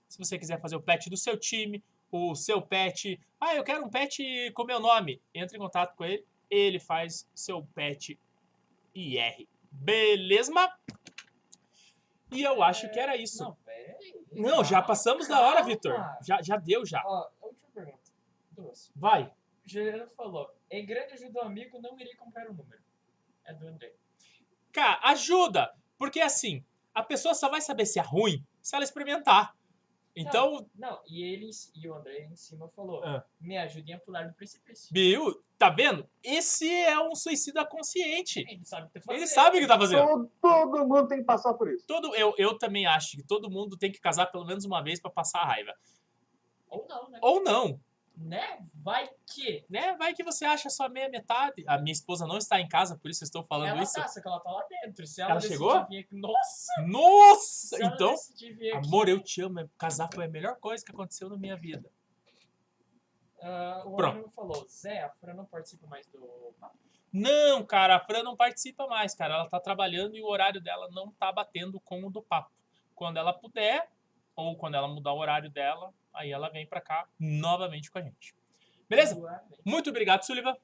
Se você quiser fazer o pet do seu time, o seu pet. Ah, eu quero um pet com meu nome. Entre em contato com ele. Ele faz seu pet IR. Beleza? E eu acho que era isso. Não. Não, já passamos da hora, Calma. Vitor. Já, já deu, já. Ó, última pergunta. Duas. Vai. O Juliano falou: em grande ajuda ao amigo, não irei comprar o número. É do André. Cara, ajuda. Porque assim, a pessoa só vai saber se é ruim se ela experimentar. Então, Não, e ele e o André em cima falou: Ah. me ajudem a pular do precipício. Bill, tá vendo? Esse é um suicida consciente. Ele sabe o que tá fazendo. Ele sabe o que tá fazendo. Todo, todo mundo tem que passar por isso. Todo, eu, eu também acho que todo mundo tem que casar pelo menos uma vez pra passar a raiva. Ou não, né? Ou não, Né? Vai que. né? Vai que você acha só meia metade. A minha esposa não está em casa, por isso eu estou falando ela isso. tá, só que ela tá lá dentro. Se ela, Ela chegou? Aqui, nossa! Nossa! Então, aqui, amor, eu te amo. Casar foi a melhor coisa que aconteceu na minha vida. ah, o Pronto. Falou: Zé, a Fran não participa mais do papo. Não, cara, a Fran não participa mais, cara. Ela tá trabalhando e o horário dela não tá batendo com o do papo. Quando ela puder, ou quando ela mudar o horário dela, aí ela vem pra cá novamente com a gente. Beleza? Muito obrigado, Sullivan.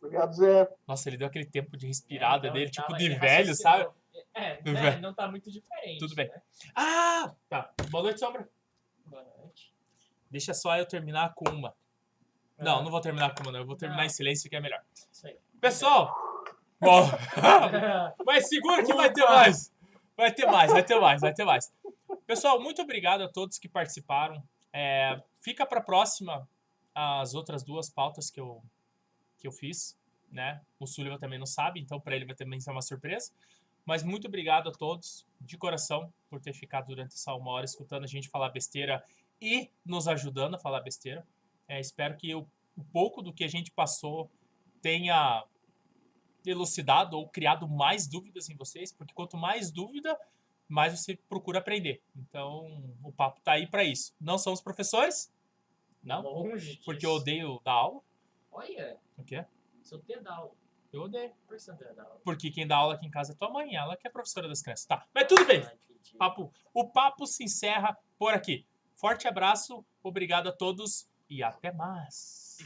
Obrigado, Zé. Nossa, ele deu aquele tempo de respirada É, então, dele, ele tipo de velho, sabe? É, né? não tá muito diferente. Tudo bem. Né? Ah, tá. Boa noite, Sombra. Boa noite. Deixa só eu terminar com uma. Não, Ah, não vou terminar com uma, não. Eu vou terminar Não. em silêncio, que é melhor. Isso aí. Pessoal! Bom, mas segura que vai ter mais. Vai ter mais, vai ter mais, vai ter mais. Pessoal, muito obrigado a todos que participaram. É, fica para próxima as outras duas pautas que eu, que eu fiz. né? O Sullivan também não sabe, então para ele vai também ser uma surpresa. Mas muito obrigado a todos, de coração, por ter ficado durante essa uma hora escutando a gente falar besteira e nos ajudando a falar besteira. É, espero que o pouco do que a gente passou tenha elucidado ou criado mais dúvidas em vocês, porque quanto mais dúvida, mais você procura aprender. Então, o papo tá aí para isso. Não somos professores? Não? Longe Porque eu disso. odeio dar aula? Olha, O quê? seu dedal. Eu odeio. Por que você não dá aula? Porque quem dá aula aqui em casa é tua mãe, ela que é professora das crianças. Tá, mas tudo bem. Ah. Papo, o papo se encerra por aqui. Forte abraço, obrigado a todos e até mais.